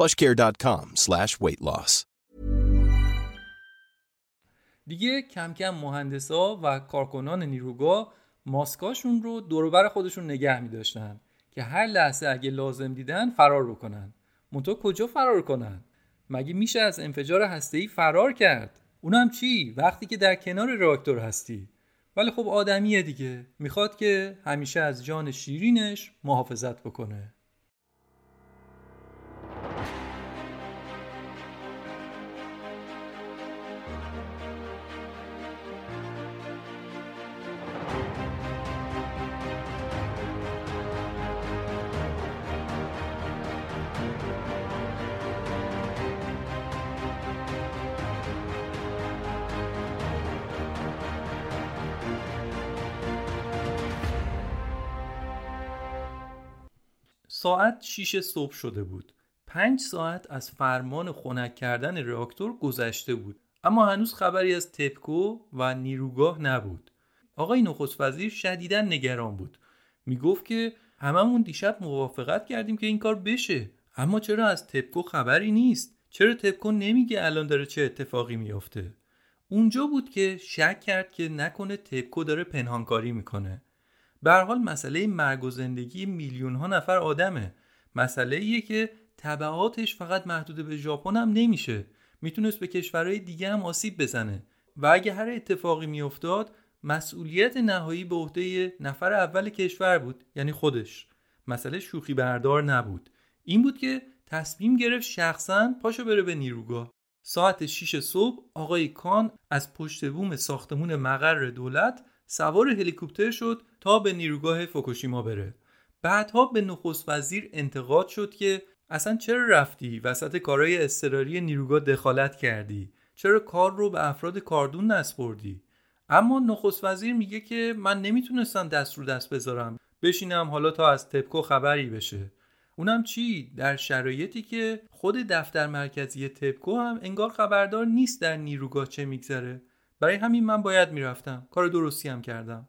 plushcare.com slash weight loss. دیگه کم کم مهندسا و کارکنان نیروگاه ماسکاشون رو دوربر خودشون نگه می داشتن که هر لحظه اگه لازم دیدن فرار بکنن. منتها کجا فرار کنن؟ مگه میشه از انفجار هسته‌ای فرار کرد؟ اونم چی؟ وقتی که در کنار راکتور هستی. ولی خب آدمیه دیگه. می‌خواد که همیشه از جان شیرینش محافظت بکنه. ساعت 6 صبح شده بود. پنج ساعت از فرمان خنک کردن راکتور گذشته بود. اما هنوز خبری از تپکو و نیروگاه نبود. آقای نخست وزیر شدیدا نگران بود. می‌گفت که هممون دیشب موافقت کردیم که این کار بشه. اما چرا از تپکو خبری نیست؟ چرا تپکو نمیگه الان داره چه اتفاقی میافته؟ اونجا بود که شک کرد که نکنه تپکو داره پنهانکاری می‌کنه. به حال مسئله مرگ و زندگی میلیون ها نفر آدمه. مسئله ایه که تبعاتش فقط محدود به ژاپن هم نمیشه. می‌تونست به کشورهای دیگه هم آسیب بزنه. و اگه هر اتفاقی میافتاد مسئولیت نهایی به عهده نفر اول کشور بود یعنی خودش. مسئله شوخی بردار نبود. این بود که تصمیم گرفت شخصا پاشو بره به نیروگاه. ساعت 6 صبح آقای کان از پشت بوم ساختمون مقر دولت سوار هلیکوپتر شد تا به نیروگاه فوکوشیما بره. بعدها به نخست وزیر انتقاد شد که اصلا چرا رفتی؟ وسط کارهای اضطراری نیروگاه دخالت کردی. چرا کار رو به افراد کاردون نسپردی؟ اما نخست وزیر میگه که من نمی‌تونستم دست رو دست بذارم. بشینم حالا تا از تپکو خبری بشه. اونم چی؟ در شرایطی که خود دفتر مرکزی تپکو هم انگار خبردار نیست در نیروگاه چه میگذره. برای همین من باید می‌رفتم. کار درستی هم کردم.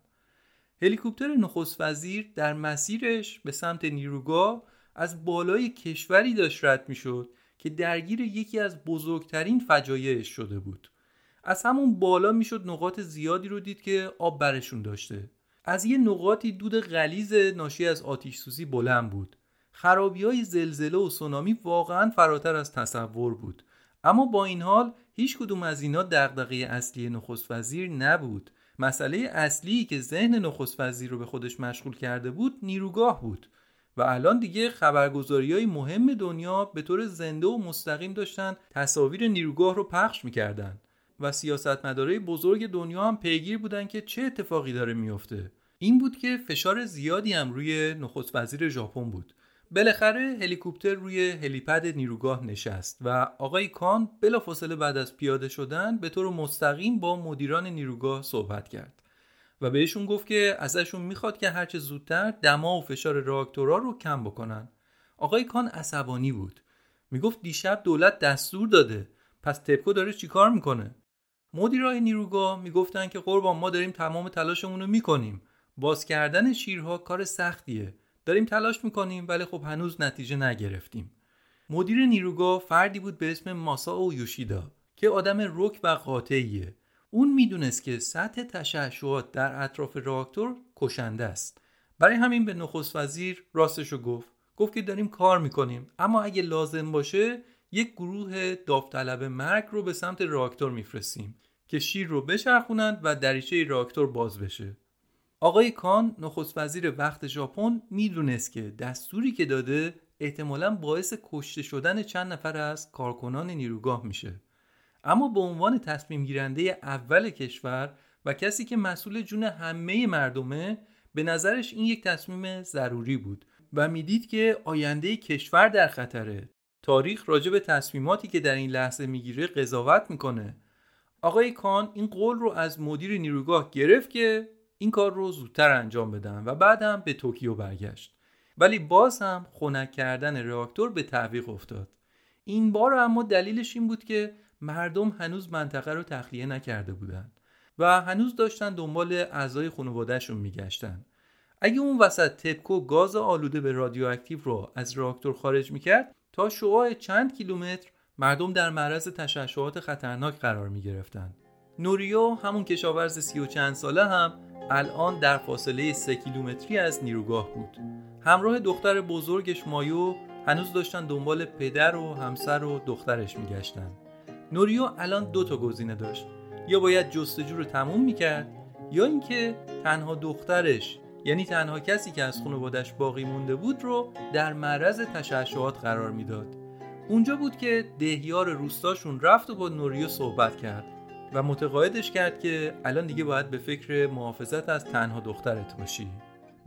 هلیکوپتر نخست وزیر در مسیرش به سمت نیروگاه از بالای کشوری داشت رد می‌شد که درگیر یکی از بزرگترین فجایعش شده بود. از همون بالا می‌شد نقاط زیادی رو دید که آب برشون داشته. از یه نقاطی دود غلیز ناشی از آتیش سوزی بلند بود. خرابی های زلزله و سونامی واقعا فراتر از تصور بود. اما با این حال هیچ کدوم از اینا دغدغه اصلی نخست وزیر نبود. مسئله اصلی که ذهن نخست وزیر رو به خودش مشغول کرده بود نیروگاه بود. و الان دیگه خبرگزاری های مهم دنیا به طور زنده و مستقیم داشتن تصاویر نیروگاه رو پخش می‌کردن. و سیاستمدارای بزرگ دنیا هم پیگیر بودن که چه اتفاقی داره میفته این بود که فشار زیادی هم روی نخست وزیر ژاپن بود. بالاخره هلیکوپتر روی هلیپد نیروگاه نشست و آقای کان بلافاصله بعد از پیاده شدن به طور مستقیم با مدیران نیروگاه صحبت کرد و بهشون گفت که ازشون می‌خواد که هرچه زودتر دما و فشار راکتورا رو کم بکنن. آقای کان عصبانی بود. می‌گفت دیشب دولت دستور داده. پس تپکو داره چیکار می‌کنه؟ مدیرای نیروگاه می‌گفتن که قربان ما داریم تمام تلاشمون رو می‌کنیم. باز کردن شیرها کار سختیه. داریم تلاش می‌کنیم ولی خب هنوز نتیجه نگرفتیم. مدیر نیروگاه فردی بود به اسم ماسا او یوشیدا که آدم رک و قاطعیه. اون می‌دونست که سطح تشعشعات در اطراف راکتور کشنده است. برای همین به نخست وزیر راستشو گفت. گفت که داریم کار می‌کنیم اما اگه لازم باشه یک گروه داوطلب مرگ رو به سمت راکتور میفرستیم که شیر رو بچرخونند و دریچه راکتور باز بشه. آقای کان نخست وزیر وقت ژاپن می‌دونست که دستوری که داده احتمالا باعث کشته شدن چند نفر از کارکنان نیروگاه میشه. اما به عنوان تصمیم گیرنده اول کشور و کسی که مسئول جون همه مردمه به نظرش این یک تصمیم ضروری بود و می‌دید که آینده کشور در خطره. تاریخ راجع به تصمیماتی که در این لحظه می‌گیره قضاوت می‌کنه. آقای کان این قول رو از مدیر نیروگاه گرفت که این کار رو زودتر انجام بدن و بعد هم به توکیو برگشت. ولی باز هم خنک کردن راکتور به تعویق افتاد. این بار اما دلیلش این بود که مردم هنوز منطقه رو تخلیه نکرده بودن و هنوز داشتن دنبال اعضای خانوادهشون میگشتن. اگه اون وسط تپکو گاز آلوده به رادیواکتیو رو از راکتور خارج می‌کرد تا شعاع چند کیلومتر مردم در معرض تشعشعات خطرناک قرار می گرفتن. نوریو همون کشاورز سی و چند ساله هم الان در فاصله سه کیلومتری از نیروگاه بود. همراه دختر بزرگش مایو هنوز داشتن دنبال پدر و همسر و دخترش میگشتن. نوریو الان دو تا گزینه داشت. یا باید جستجو رو تموم می‌کرد یا اینکه تنها دخترش یعنی تنها کسی که از خانوادش باقی مونده بود رو در معرض تشعشعات قرار می‌داد. اونجا بود که دهیار روستاشون رفت و با نوریو صحبت کرد. و متقاعدش کرد که الان دیگه باید به فکر محافظت از تنها دخترت باشی.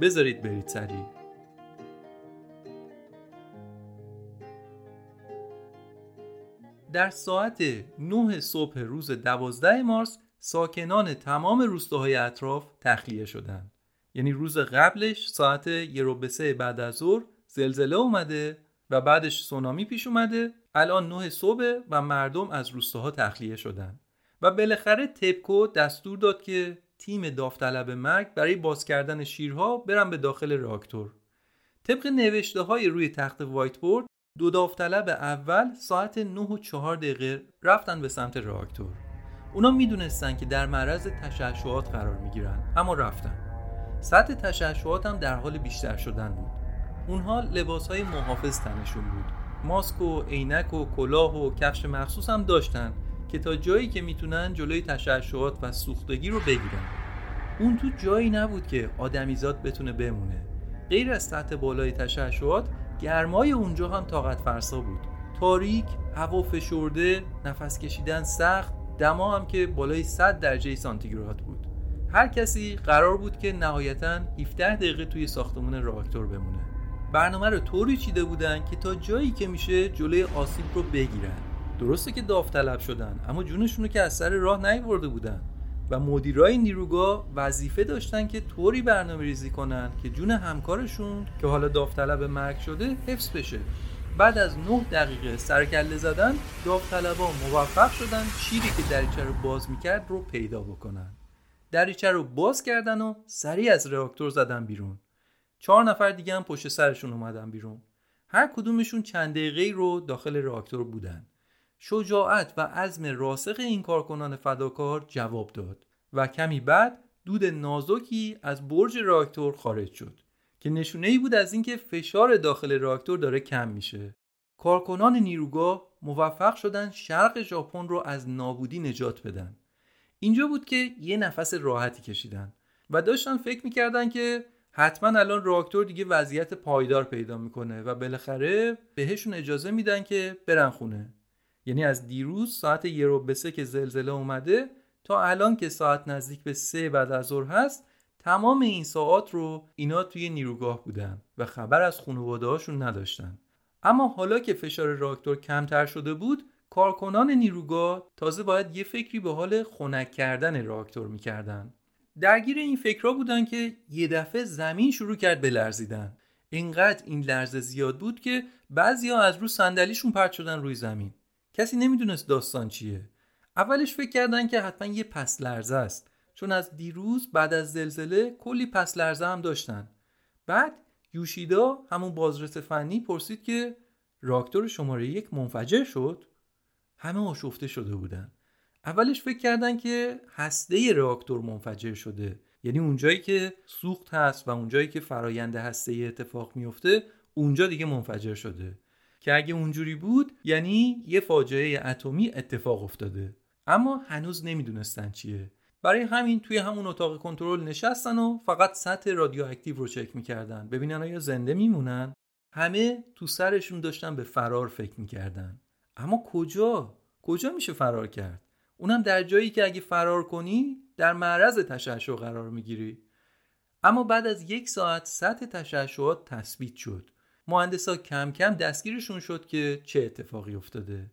بذارید برید سریع. در ساعت 9 صبح روز 12 مارس ساکنان تمام روستاهای اطراف تخلیه شدند. یعنی روز قبلش ساعت یه بعد از ظهر زلزله اومده و بعدش سونامی پیش اومده. الان 9 صبح و مردم از روستاها تخلیه شدن و بالاخره تپکو دستور داد که تیم داوطلب مرگ برای باز کردن شیرها برن به داخل راکتور. طبق نوشته های روی تخت وایت بورد دو داوطلب اول ساعت 9 و 4 دقیقه رفتن به سمت راکتور. اونا می‌دونستن که در معرض تشعشعات قرار می‌گیرن اما رفتن. سطح تشعشعات هم در حال بیشتر شدن بود. اونها لباس های محافظ تنشون بود. ماسک و عینک و کلاه و کفش مخصوص هم داشتن. که تا جایی که می‌تونن جلوی تشعشعات و سوختگی رو بگیرن. اون تو جایی نبود که آدمیزاد بتونه بمونه. غیر از سطح بالای تشعشعات گرمای اونجا هم طاقت فرسا بود. تاریک هوا فشرده نفس کشیدن سخت دما هم که بالای 100 درجه سانتیگراد بود. هر کسی قرار بود که نهایتا 17 دقیقه توی ساختمون راکتور بمونه. برنامه رو طوری چیده بودن که تا جایی که میشه جلوی آسیب رو بگیرن. درسته که داوطلب شدن اما جونشون که از سر راه نیورده بودن و مدیرای نیروگاه وظیفه داشتن که طوری برنامه ریزی کنن که جون همکارشون که حالا داوطلب مرگ شده حفظ بشه. بعد از 9 دقیقه سرکله زدن داوطلبا موفق شدن شیری که دریچه رو باز می‌کرد رو پیدا بکنن. دریچه رو باز کردن و سریع از راکتور زدن بیرون. چهار نفر دیگه هم پشت سرشون اومدن بیرون. هر کدومشون چند دقیقه رو داخل راکتور بودن. شجاعت و عزم راسخ این کارکنان فداکار جواب داد و کمی بعد دود نازکی از برج راکتور خارج شد که نشونه ای بود از اینکه فشار داخل راکتور داره کم میشه. کارکنان نیروگاه موفق شدن شرق ژاپن رو از نابودی نجات بدن. اینجا بود که یه نفس راحتی کشیدن و داشتن فکر می‌کردن که حتما الان راکتور دیگه وضعیت پایدار پیدا می‌کنه و بالاخره بهشون اجازه میدن که برن خونه. یعنی از دیروز ساعت یه رو به سه که زلزله اومده تا الان که ساعت نزدیک به سه بعد از ظهر هست تمام این ساعات رو اینا توی نیروگاه بودن و خبر از خانواده هاشون نداشتن. اما حالا که فشار راکتور کمتر شده بود کارکنان نیروگاه تازه باید یه فکری به حال خنک کردن راکتور می‌کردن. درگیر این فکرها بودن که یه دفعه زمین شروع کرد به لرزیدن. اینقدر این لرزه زیاد بود که بعضیا از رو صندلیشون پرت شدن روی زمین. کسی نمی‌دونست داستان چیه. اولش فکر کردن که حتما یه پس لرزه است. چون از دیروز بعد از زلزله کلی پس لرزه هم داشتن. بعد یوشیدا همون بازرس فنی پرسید که راکتور شماره یک منفجر شد؟ همه آشفته شده بودن. اولش فکر کردن که هسته راکتور منفجر شده. یعنی اونجایی که سوخت هست و اونجایی که فرایند هسته اتفاق میفته اونجا دیگه منفجر شده. که اگه اونجوری بود یعنی یه فاجعه اتمی اتفاق افتاده. اما هنوز نمی‌دونستن چیه. برای همین توی همون اتاق کنترل نشستن و فقط سطح رادیواکتیو رو چک می‌کردن. ببینن آیا زنده میمونن؟ همه تو سرشون داشتن به فرار فکر می‌کردن. اما کجا؟ کجا میشه فرار کرد؟ اونم در جایی که اگه فرار کنی در معرض تشعشع قرار می‌گیری. اما بعد از یک ساعت سطح تشعشعات تثبیت شد. مهندسا کم کم دستگیرشون شد که چه اتفاقی افتاده.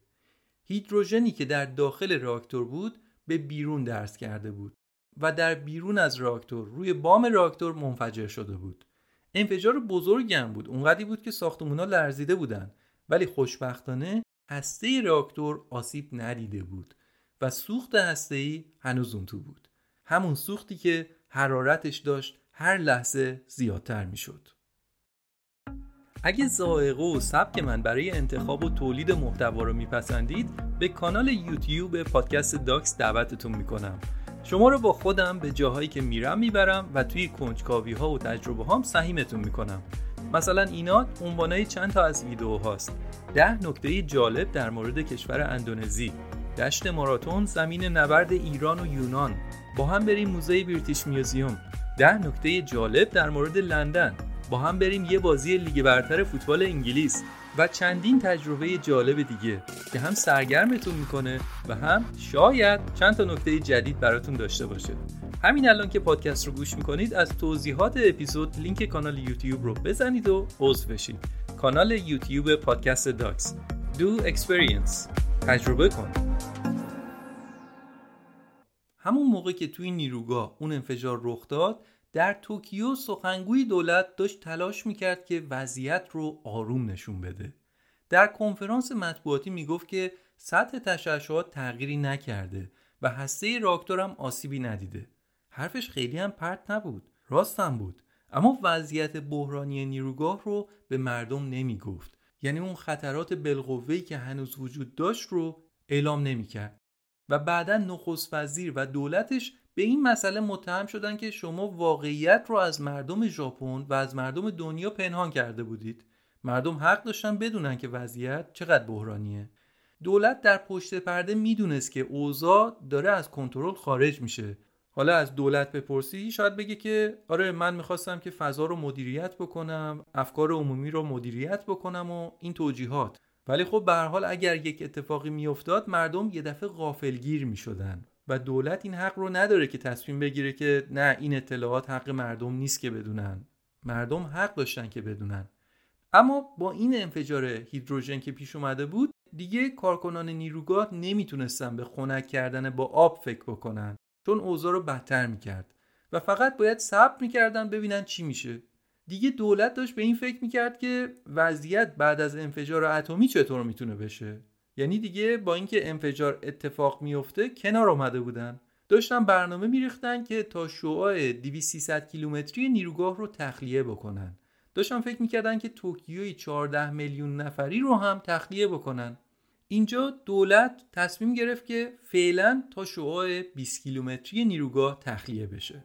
هیدروژنی که در داخل راکتور بود به بیرون درس کرده بود و در بیرون از راکتور روی بام راکتور منفجر شده بود. انفجار بزرگی هم بود. اونقدری بود که ساختمونا لرزیده بودن. ولی خوشبختانه هسته راکتور آسیب ندیده بود و سوخت هسته هنوز اون تو بود. همون سوختی که حرارتش داشت هر لحظه زیادتر می‌شد. اگه زائقه و سبک من برای انتخاب و تولید محتوا رو میپسندید به کانال یوتیوب پادکست داکس دعوتتون می‌کنم. شما رو با خودم به جاهایی که میرم می‌برم و توی کنجکاوی ها و تجربه هام سهیمتون می‌کنم. مثلا اینا عنوانای چند تا از ویدیو هاست. ده نکته جالب در مورد کشور اندونزی. دشت ماراتون زمین نبرد ایران و یونان. با هم بریم موزه بریتیش میوزیوم ده نکته جالب در مورد لندن. با هم بریم یه بازی لیگ برتر فوتبال انگلیس و چندین تجربه جالب دیگه که هم سرگرمتون می‌کنه و هم شاید چند تا نکته جدید براتون داشته باشه. همین الان که پادکست رو گوش می‌کنید از توضیحات اپیزود لینک کانال یوتیوب رو بزنید و عضو بشید کانال یوتیوب پادکست داکس. do experience تجربه کن. همون موقع که توی نیروگاه اون انفجار رخ داد در توکیو سخنگوی دولت داشت تلاش می‌کرد که وضعیت رو آروم نشون بده. در کنفرانس مطبوعاتی می‌گفت که سطح تشعشعات تغییری نکرده و هسته راکتور هم آسیبی ندیده. حرفش خیلی هم پرت نبود راستم بود. اما وضعیت بحرانی نیروگاه رو به مردم نمی‌گفت. یعنی اون خطرات بالقوه‌ای که هنوز وجود داشت رو اعلام نمی‌کرد. و بعدا نخست وزیر و دولتش به این مسئله متهم شدن که شما واقعیت رو از مردم ژاپن و از مردم دنیا پنهان کرده بودید. مردم حق داشتن بدونن که وضعیت چقدر بحرانیه. دولت در پشت پرده می‌دونست که اوضاع داره از کنترل خارج میشه. حالا از دولت بپرسی شاید بگه که آره من می‌خواستم که فضا رو مدیریت بکنم افکار عمومی رو مدیریت بکنم و این توجیهات. ولی خب به حال اگر یک اتفاقی میافتاد مردم یه دفعه غافلگیر می‌شدن. و دولت این حق رو نداره که تصمیم بگیره که نه این اطلاعات حق مردم نیست که بدونن. مردم حق داشتن که بدونن. اما با این انفجار هیدروژن که پیش اومده بود دیگه کارکنان نیروگاه نمی‌تونستن به خنک کردن با آب فکر بکنن چون اوضاع رو بدتر می‌کرد. و فقط باید صبر می‌کردن ببینن چی میشه. دیگه دولت داشت به این فکر می‌کرد که وضعیت بعد از انفجار اتمی چطور می‌تونه بشه. یعنی دیگه با اینکه انفجار اتفاق میفته کنار آمده بودن. داشتن برنامه میریختن که تا شعاع 2300 کیلومتری نیروگاه رو تخلیه بکنن. داشتن فکر می‌کردن که توکیوی 14 میلیون نفری رو هم تخلیه بکنن. اینجا دولت تصمیم گرفت که فعلا تا شعاع 20 کیلومتری نیروگاه تخلیه بشه.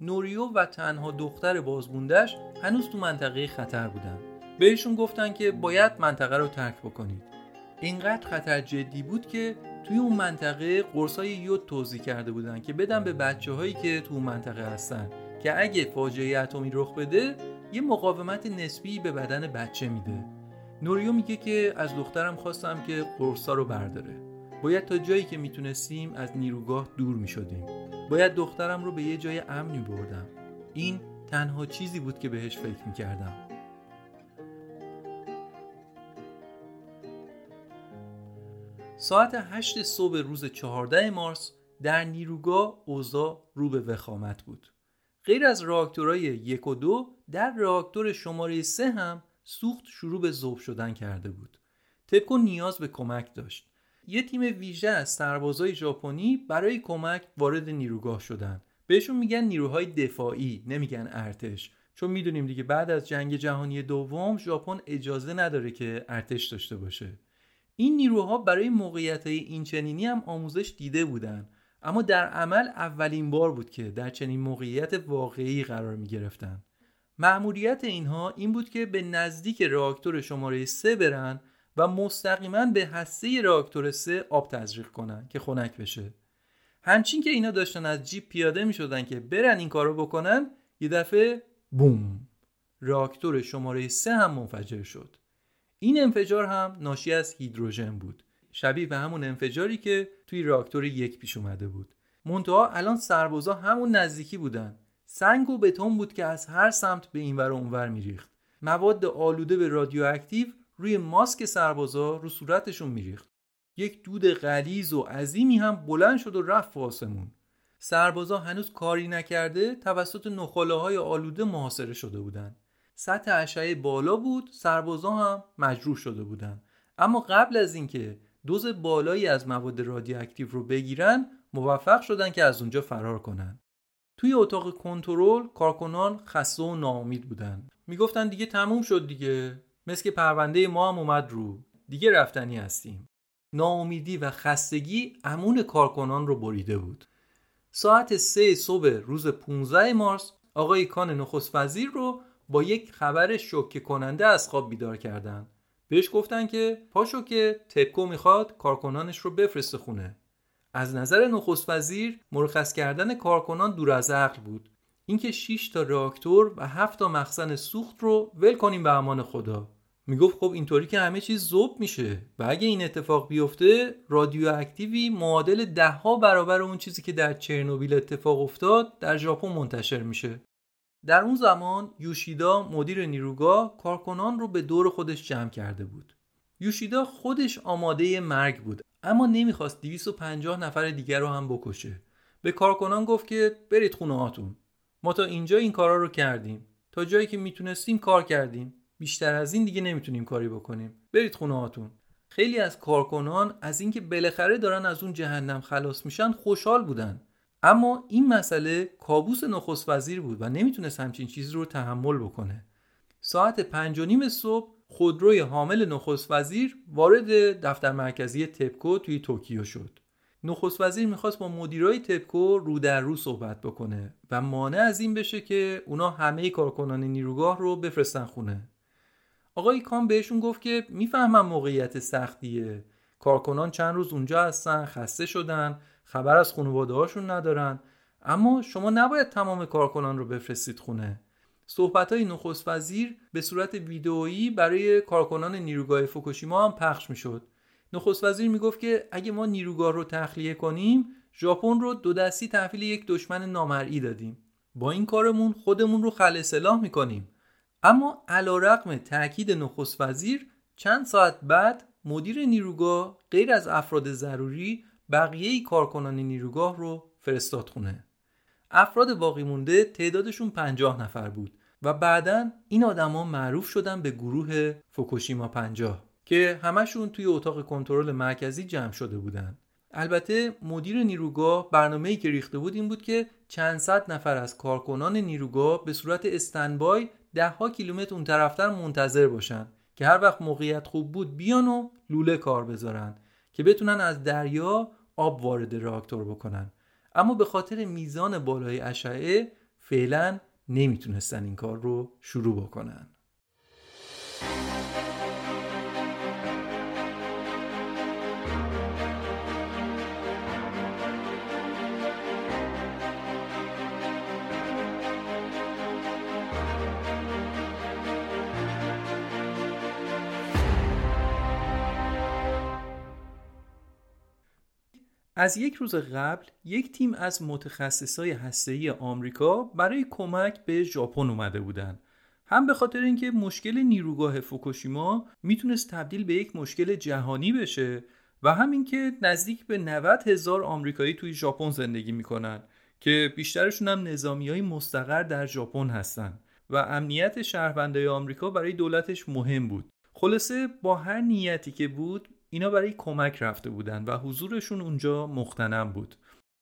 نوریو و تنها دختر بازموندهش هنوز تو منطقه خطر بودن. بهشون گفتن که باید منطقه رو ترک بکنید. اینقدر خطر جدی بود که توی اون منطقه قرصای یود توضیح کرده بودن که بدن به بچه هایی که تو اون منطقه هستن که اگه فاجعه اتمی رخ بده یه مقاومت نسبی به بدن بچه میده. نوریو میگه که از دخترم خواستم که قرصا رو برداره. باید تا جایی که می‌تونستیم از نیروگاه دور می‌شدیم. باید دخترم رو به یه جای امنی بردم. این تنها چیزی بود که بهش فکر می‌کردم. ساعت 8 صبح روز 14 مارس در نیروگاه اوضاع رو به وخامت بود. غیر از راکتورهای یک و دو در راکتور شماره سه هم سوخت شروع به ذوب شدن کرده بود. تپکو نیاز به کمک داشت. یه تیم ویژه از سربازای ژاپنی برای کمک وارد نیروگاه شدن. بهشون میگن نیروهای دفاعی نمیگن ارتش. چون می‌دونیم دیگه بعد از جنگ جهانی دوم ژاپن اجازه نداره که ارتش داشته باشه. این نیروها برای موقعیت این چنینی هم آموزش دیده بودن اما در عمل اولین بار بود که در چنین موقعیت واقعی قرار می گرفتن. معمولیت اینها این بود که به نزدیک راکتور شماره 3 برن و مستقیما به هسته راکتور 3 آب تزریق کنن که خنک بشه. همچین که اینا داشتن از جیپ پیاده می شدن که برن این کارو بکنن یه دفعه بوم راکتور شماره 3 هم منفجر شد. این انفجار هم ناشی از هیدروژن بود. شبیه به همون انفجاری که توی راکتور یک پیش اومده بود. منتها الان سربازا همون نزدیکی بودن. سنگ و بتون بود که از هر سمت به اینور و اونور میریخت. مواد آلوده به رادیواکتیو روی ماسک سربازا رو صورتشون میریخت. یک دود غلیظ و عظیمی هم بلند شد و رفت آسمون. سربازا هنوز کاری نکرده توسط نخاله های آلوده محاصره شده بودند سطح اشعه بالا بود سربازا هم مجروح شده بودند اما قبل از اینکه دوز بالایی از مواد رادیواکتیو رو بگیرن موفق شدن که از اونجا فرار کنن. توی اتاق کنترل کارکنان خسته و ناامید بودن. می‌گفتن دیگه تموم شد دیگه. مثل که پرونده ما هم اومد رو. دیگه رفتنی هستیم. ناامیدی و خستگی امون کارکنان رو بریده بود. ساعت سه صبح روز 15 مارس آقای کان نخست وزیر رو با یک خبر شوکه کننده از خواب بیدار کردند بهش گفتن که پاشو که تپکو می‌خواد کارکنانش رو بفرسته خونه. از نظر نخست وزیر مرخص کردن کارکنان دور از عقل بود. اینکه 6 تا راکتور و 7 تا مخزن سوخت رو ول کنیم به امان خدا. می‌گفت خب اینطوری که همه چیز زوب میشه و اگه این اتفاق بیفته رادیواکتیوی معادل ده ها برابر اون چیزی که در چرنوبیل اتفاق افتاد در ژاپن منتشر میشه. در اون زمان یوشیدا مدیر نیروگاه کارکنان رو به دور خودش جمع کرده بود. یوشیدا خودش آماده مرگ بود اما نمی‌خواست 250 نفر دیگر رو هم بکشه. به کارکنان گفت که برید خونه هاتون. ما تا اینجا این کارا رو کردیم. تا جایی که می‌تونستیم کار کردیم. بیشتر از این دیگه نمی‌تونیم کاری بکنیم. برید خونه هاتون. خیلی از کارکنان از اینکه بالاخره دارن از اون جهنم خلاص میشن خوشحال بودن. اما این مسئله کابوس نخست وزیر بود و نمی‌تونست همچین چیزی رو تحمل بکنه. ساعت پنج و نیم صبح خودروی حامل نخست وزیر وارد دفتر مرکزی تپکو توی توکیو شد. نخست وزیر می‌خواست با مدیرای تپکو رو در رو صحبت بکنه و مانع از این بشه که اونا همه کارکنان نیروگاه رو بفرستن خونه. آقای کام بهشون گفت که می‌فهمم موقعیت سختیه. کارکنان چند روز اونجا هستن خسته شدن. خبر از خانواده هاشون ندارن. اما شما نباید تمام کارکنان رو بفرستید خونه. صحبت های نخست وزیر به صورت ویدئویی برای کارکنان نیروگاه فوکوشیما هم پخش می‌شد. نخست وزیر می‌گفت که اگه ما نیروگاه رو تخلیه کنیم ژاپن رو دو دستی تحویل یک دشمن نامرئی دادیم. با این کارمون خودمون رو خل سلاح می‌کنیم. اما علیرغم تاکید نخست وزیر چند ساعت بعد مدیر نیروگاه غیر از افراد ضروری بقیه کارکنان نیروگاه رو فرستاد خونه. افراد باقی مونده تعدادشون پنجاه نفر بود و بعدا این آدما معروف شدن به گروه فوکوشیما پنجاه که همشون توی اتاق کنترل مرکزی جمع شده بودن. البته مدیر نیروگاه برنامه‌ای که ریخته بود این بود که چند صد نفر از کارکنان نیروگاه به صورت استنبای ده ها کیلومتر اون طرفتر منتظر باشن که هر وقت موقعیت خوب بود بیان و لوله کار بذارن که بتونن از دریا آب وارد راکتور بکنن. اما به خاطر میزان بالای اشعه فعلا نمی‌تونستن این کار رو شروع بکنن. از یک روز قبل یک تیم از متخصصای هسته‌ای آمریکا برای کمک به ژاپن اومده بودن. هم به خاطر اینکه مشکل نیروگاه فوکوشیما می‌تونست تبدیل به یک مشکل جهانی بشه و همین که نزدیک به 90 هزار آمریکایی توی ژاپن زندگی می‌کنن که بیشترشون هم نظامی های مستقر در ژاپن هستن و امنیت شهروندای آمریکا برای دولتش مهم بود. خلاصه با هر نیتی که بود اینا برای کمک رفته بودن و حضورشون اونجا مختنم بود.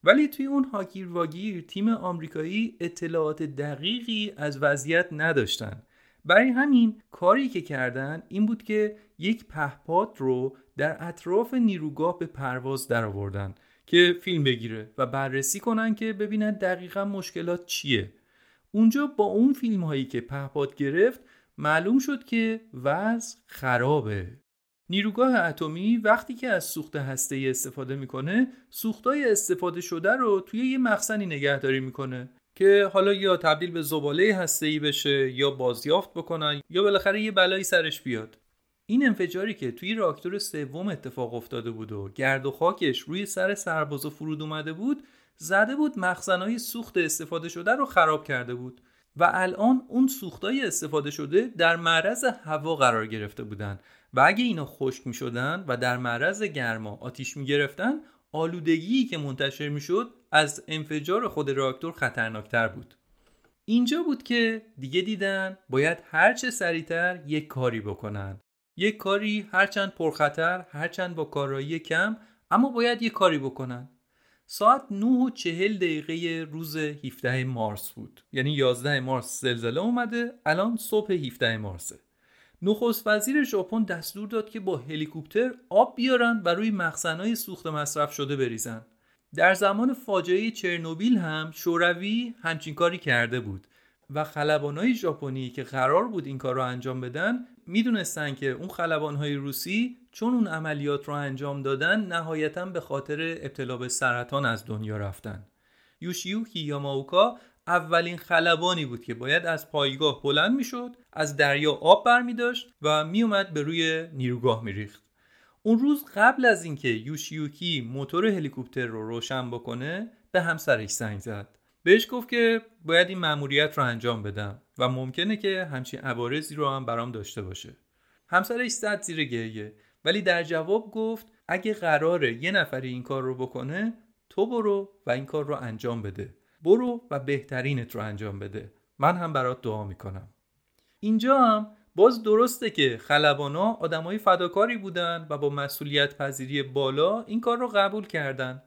ولی توی اون هاگیر واگیر تیم آمریکایی اطلاعات دقیقی از وضعیت نداشتن. برای همین کاری که کردن این بود که یک پهپاد رو در اطراف نیروگاه به پرواز درآوردن که فیلم بگیره و بررسی کنن که ببینن دقیقا مشکلات چیه. اونجا با اون فیلم هایی که پهپاد گرفت معلوم شد که وضع خرابه. نیروگاه اتمی وقتی که از سوخت هسته استفاده می‌کنه سوختای استفاده شده رو توی یه مخزنی نگهداری می‌کنه که حالا یا تبدیل به زباله هسته بشه یا بازیافت بکنن یا بالاخره یه بلایی سرش بیاد. این انفجاری که توی راکتور سوم اتفاق افتاده بود و گرد و خاکش روی سر سرباز و فرود اومده بود زده بود مخزنهای سوخت استفاده شده رو خراب کرده بود و الان اون سوختای استفاده شده در معرض هوا قرار گرفته بودند و اگه اینا خشک می شدن و در معرض گرما آتیش می گرفتن آلودگی که منتشر می شد از انفجار خود راکتور خطرناکتر بود. اینجا بود که دیگه دیدن باید هرچه سریعتر یک کاری بکنن. یک کاری هرچند پرخطر هرچند با کارایی کم اما باید یک کاری بکنن. ساعت 9 و 40 دقیقه روز 17 مارس بود. یعنی 11 مارس زلزله اومده الان صبح 17 مارسه. نخست وزیر ژاپن دستور داد که با هلیکوپتر آب بیارن و روی مخزنهای سوخت مصرف شده بریزن. در زمان فاجعه چرنوبیل هم شوروی همچین کاری کرده بود و خلبانهای ژاپنی که قرار بود این کار رو انجام بدن می‌دونستن که اون خلبانهای روسی چون اون عملیات رو انجام دادن نهایتا به خاطر ابتلا به سرطان از دنیا رفتن. یوشیوکی یاماوکا اولین خلبانی بود که باید از پایگاه بلند می‌شد از دریا آب برمی داشت و میومد به روی نیروگاه میریخت. اون روز قبل از اینکه یوشیوکی موتور هلیکوپتر رو روشن بکنه به همسرش زنگ زد. بهش گفت که باید این مأموریت رو انجام بدم و ممکنه که همچین عوارضی رو هم برام داشته باشه. همسرش زد زیر گریه ولی در جواب گفت اگه قراره یه نفری این کار رو بکنه تو برو و این کار رو انجام بده. برو و بهترینت رو انجام بده. من هم برات دعا می‌کنم. اینجا هم باز درسته که خلبانا آدمای فداکاری بودن و با مسئولیت پذیری بالا این کار رو قبول کردن.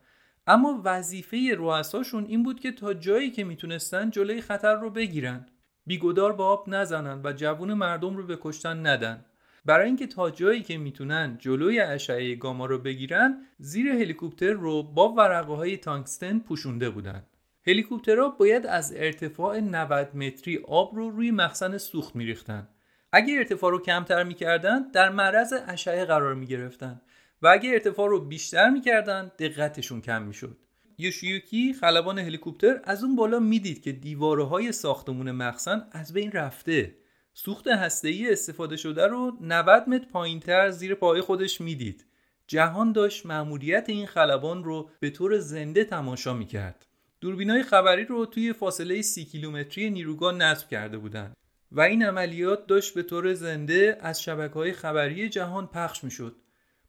اما وظیفه رؤساشون این بود که تا جایی که می‌تونستن جلوی خطر رو بگیرن. بیگدار با آب نزنن و جوون مردم رو به ندن. برای اینکه تا جایی که می‌تونن جلوی اشعه گاما رو بگیرن زیر هلیکوپتر رو با ورقه های تانکستن پوشونده بودن. هلیکوپترها باید از ارتفاع 90 متری آب رو روی مخزن سوخت میریختن. اگه ارتفاع رو کمتر می‌کردن در معرض اشعه قرار می‌گرفتن و اگه ارتفاع رو بیشتر می‌کردن دقتشون کم می‌شد. یوشیوکی خلبان هلیکوپتر از اون بالا می‌دید که دیواره های ساختمون مخزن از بین رفته. سوخت هسته‌ای استفاده شده رو 90 متر پایینتر زیر پای خودش می‌دید. جهان داشت مأموریت این خلبان رو به طور زنده تماشا می‌کرد. دوربینای خبری رو توی فاصله سی کیلومتری نیروگاه نصب کرده بودند و این عملیات داشت به طور زنده از شبکه های خبری جهان پخش می شد.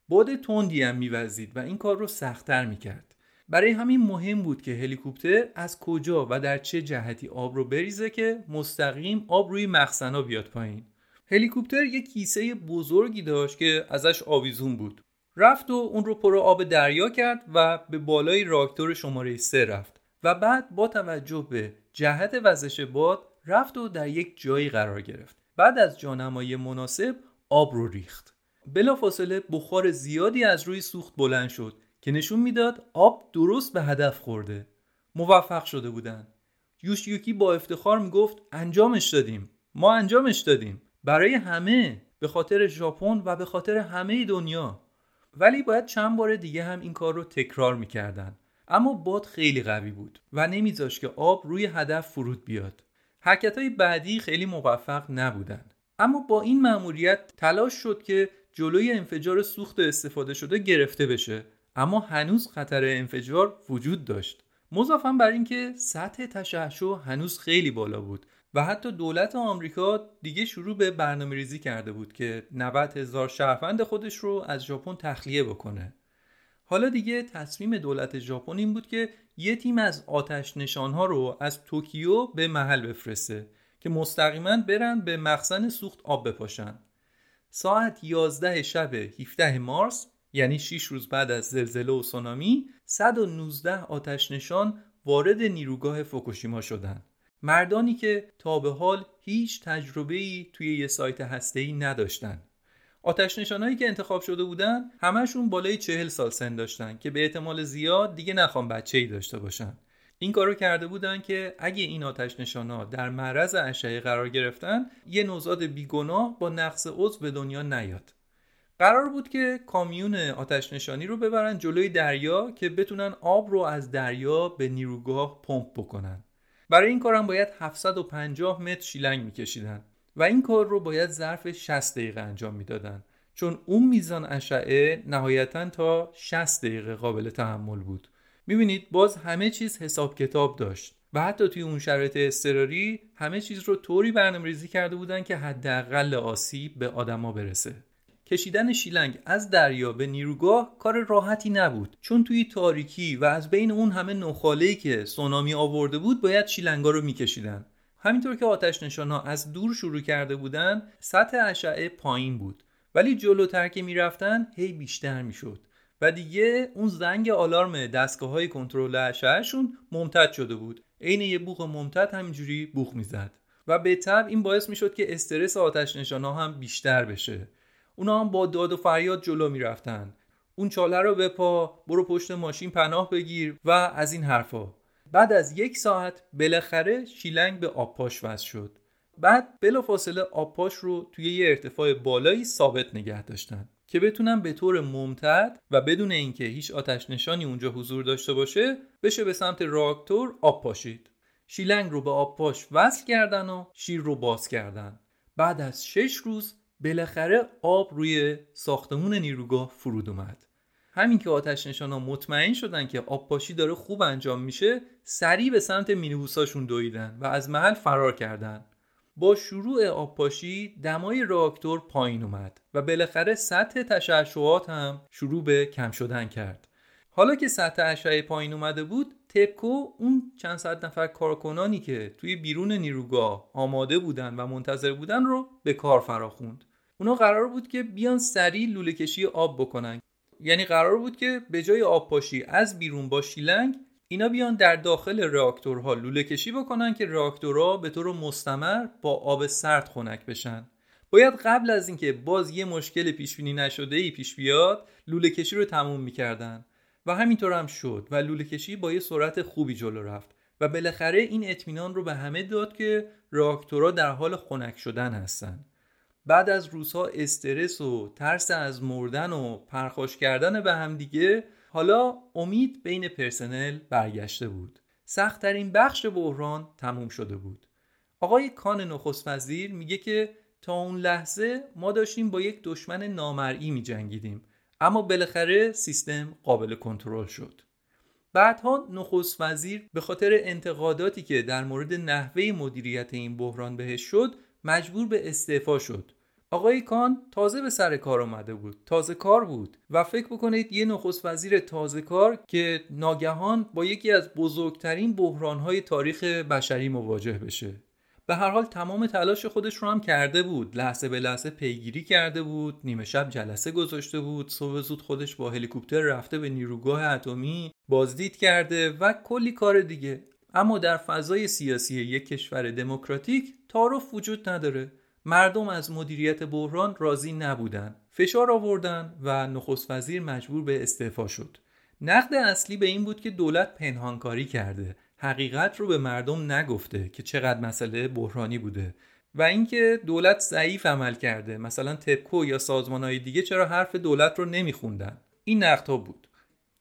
باد تندی هم میوزید و این کار رو سختتر می‌کرد. برای همین مهم بود که هلیکوپتر از کجا و در چه جهتی آب رو بریزه که مستقیم آب روی مخزنا بیاد پایین هلیکوپتر یک کیسه بزرگی داشت که ازش آویزون بود رفت و اون رو پر آب دریا کرد و به بالای راکتور شماره 3 رفت و بعد با توجه به جهت وزش باد رفت و در یک جایی قرار گرفت. بعد از جانمایی مناسب آب رو ریخت. بلافاصله بخار زیادی از روی سوخت بلند شد که نشون می‌داد آب درست به هدف خورده. موفق شده بودن. یوشیوکی با افتخار می‌گفت انجامش دادیم. ما انجامش دادیم. برای همه. به خاطر ژاپن و به خاطر همه دنیا. ولی باید چند بار دیگه هم این کار رو تکرار می‌کردن. اما باد خیلی قوی بود و نمیذاشت که آب روی هدف فرود بیاد. حرکت های بعدی خیلی موفق نبودن. اما با این مأموریت تلاش شد که جلوی انفجار سوخت استفاده شده گرفته بشه. اما هنوز خطر انفجار وجود داشت. مضافا بر اینکه سطح تشعشع هنوز خیلی بالا بود و حتی دولت آمریکا دیگه شروع به برنامه ریزی کرده بود که 90 هزار شهروند خودش رو از ژاپن تخلیه بکنه. حالا دیگه تصمیم دولت ژاپن این بود که یه تیم از آتش نشانها رو از توکیو به محل بفرسته که مستقیما برن به مخزن سوخت آب بپاشن ساعت 11 شب 17 مارس یعنی 6 روز بعد از زلزله و سونامی 119 آتش نشان وارد نیروگاه فوکوشیما شدند. مردانی که تا به حال هیچ تجربه ای توی یه سایت هسته ای نداشتن آتش نشانهایی که انتخاب شده بودن همشون بالای چهل سال سن داشتن که به احتمال زیاد دیگه نخوام بچه ای داشته باشن. این کارو کرده بودن که اگه این آتش نشانها در معرض اشعه قرار گرفتن یه نوزاد بیگناه با نقص عضو به دنیا نیاد. قرار بود که کامیون آتش نشانی رو ببرن جلوی دریا که بتونن آب رو از دریا به نیروگاه پمپ بکنن. برای این کارم باید 750 متر شیلنگ میکشیدن. و این کار رو باید ظرف 60 دقیقه انجام می‌دادن. چون اون میزان اشعه نهایتا تا 60 دقیقه قابل تحمل بود. می‌بینید باز همه چیز حساب کتاب داشت و حتی توی اون شرایط اضطراری همه چیز رو طوری برنامه‌ریزی کرده بودن که حداقل آسیب به آدما برسه. کشیدن شیلنگ از دریا به نیروگاه کار راحتی نبود. چون توی تاریکی و از بین اون همه نخاله‌ای که سونامی آورده بود باید شیلنگا رو میکشیدن. همینطور که آتش نشانها از دور شروع کرده بودن سطح اشعه پایین بود. ولی جلوتر که می‌رفتن هی بیشتر می‌شد. و دیگه اون زنگ آلارم دستگاه های کنترل اشعهشون ممتد شده بود. عین یه بوق ممتد همینجوری بوق می‌زد. و به طب این باعث می‌شد که استرس آتش نشانها هم بیشتر بشه. اونا هم با داد و فریاد جلو می‌رفتن. اون چاله رو بپا برو پشت ماشین پناه بگیر و از این حرفا. بعد از یک ساعت بالاخره شیلنگ به آبپاش وصل شد. بعد بلافاصله آبپاش رو توی یه ارتفاع بالایی ثابت نگه داشتن که بتونن به طور ممتد و بدون اینکه هیچ آتش نشانی اونجا حضور داشته باشه بشه به سمت راکتور آب پاشید. شیلنگ رو به آبپاش وصل کردن و شیر رو باز کردن. بعد از شش روز بالاخره آب روی ساختمون نیروگاه فرود اومد. همین که آتش نشانا مطمئن شدن که آب پاشی داره خوب انجام میشه سریع به سمت مینیبوساشون دویدن و از محل فرار کردن. با شروع آب پاشی دمای راکتور پایین اومد و بالاخره سطح تشعشعات هم شروع به کم شدن کرد. حالا که سطح اشعه پایین اومده بود تپکو اون چند صد نفر کارکنانی که توی بیرون نیروگاه آماده بودن و منتظر بودن رو به کار فراخوند. اونا قرار بود که بیان سریع لوله کشی آب بکنن. یعنی قرار بود که به جای آب پاشی از بیرون با شیلنگ اینا بیان در داخل راکتورها لوله کشی بکنن که راکتورها به طور مستمر با آب سرد خنک بشن. باید قبل از اینکه باز یه مشکل پیش بینی نشده ای پیش بیاد لوله کشی رو تموم می‌کردن. و همینطور هم شد و لوله کشی با یه سرعت خوبی جلو رفت. و بالاخره این اطمینان رو به همه داد که راکتورها در حال خنک شدن هستن. بعد از روزها استرس و ترس از مردن و پرخاش کردن به همدیگه حالا امید بین پرسنل برگشته بود. سختترین بخش بحران تموم شده بود. آقای کان نخست وزیر میگه که تا اون لحظه ما داشتیم با یک دشمن نامرئی می جنگیدیم اما بالاخره سیستم قابل کنترل شد. بعدها نخست وزیر به خاطر انتقاداتی که در مورد نحوه مدیریت این بحران بهش شد مجبور به استعفا شد. آقای کان تازه به سر کار آمده بود. تازه کار بود. و فکر بکنید یه نخست وزیر تازه کار که ناگهان با یکی از بزرگترین بحرانهای تاریخ بشری مواجه بشه. به هر حال تمام تلاش خودش رو هم کرده بود. لحظه به لحظه پیگیری کرده بود. نیمه شب جلسه گذاشته بود. صبح زود خودش با هلیکوپتر رفته به نیروگاه اتمی بازدید کرده و کلی کار دیگه. اما در فضای سیاسی یک کشور دموکراتیک تعارف وجود نداره. مردم از مدیریت بحران راضی نبودن. فشار آوردن و نخست وزیر مجبور به استعفا شد. نقد اصلی به این بود که دولت پنهانکاری کرده. حقیقت رو به مردم نگفته که چقدر مسئله بحرانی بوده. و اینکه دولت ضعیف عمل کرده. مثلا تپکو یا های دیگه چرا حرف دولت رو نمیخوندن؟ این نقدها بود.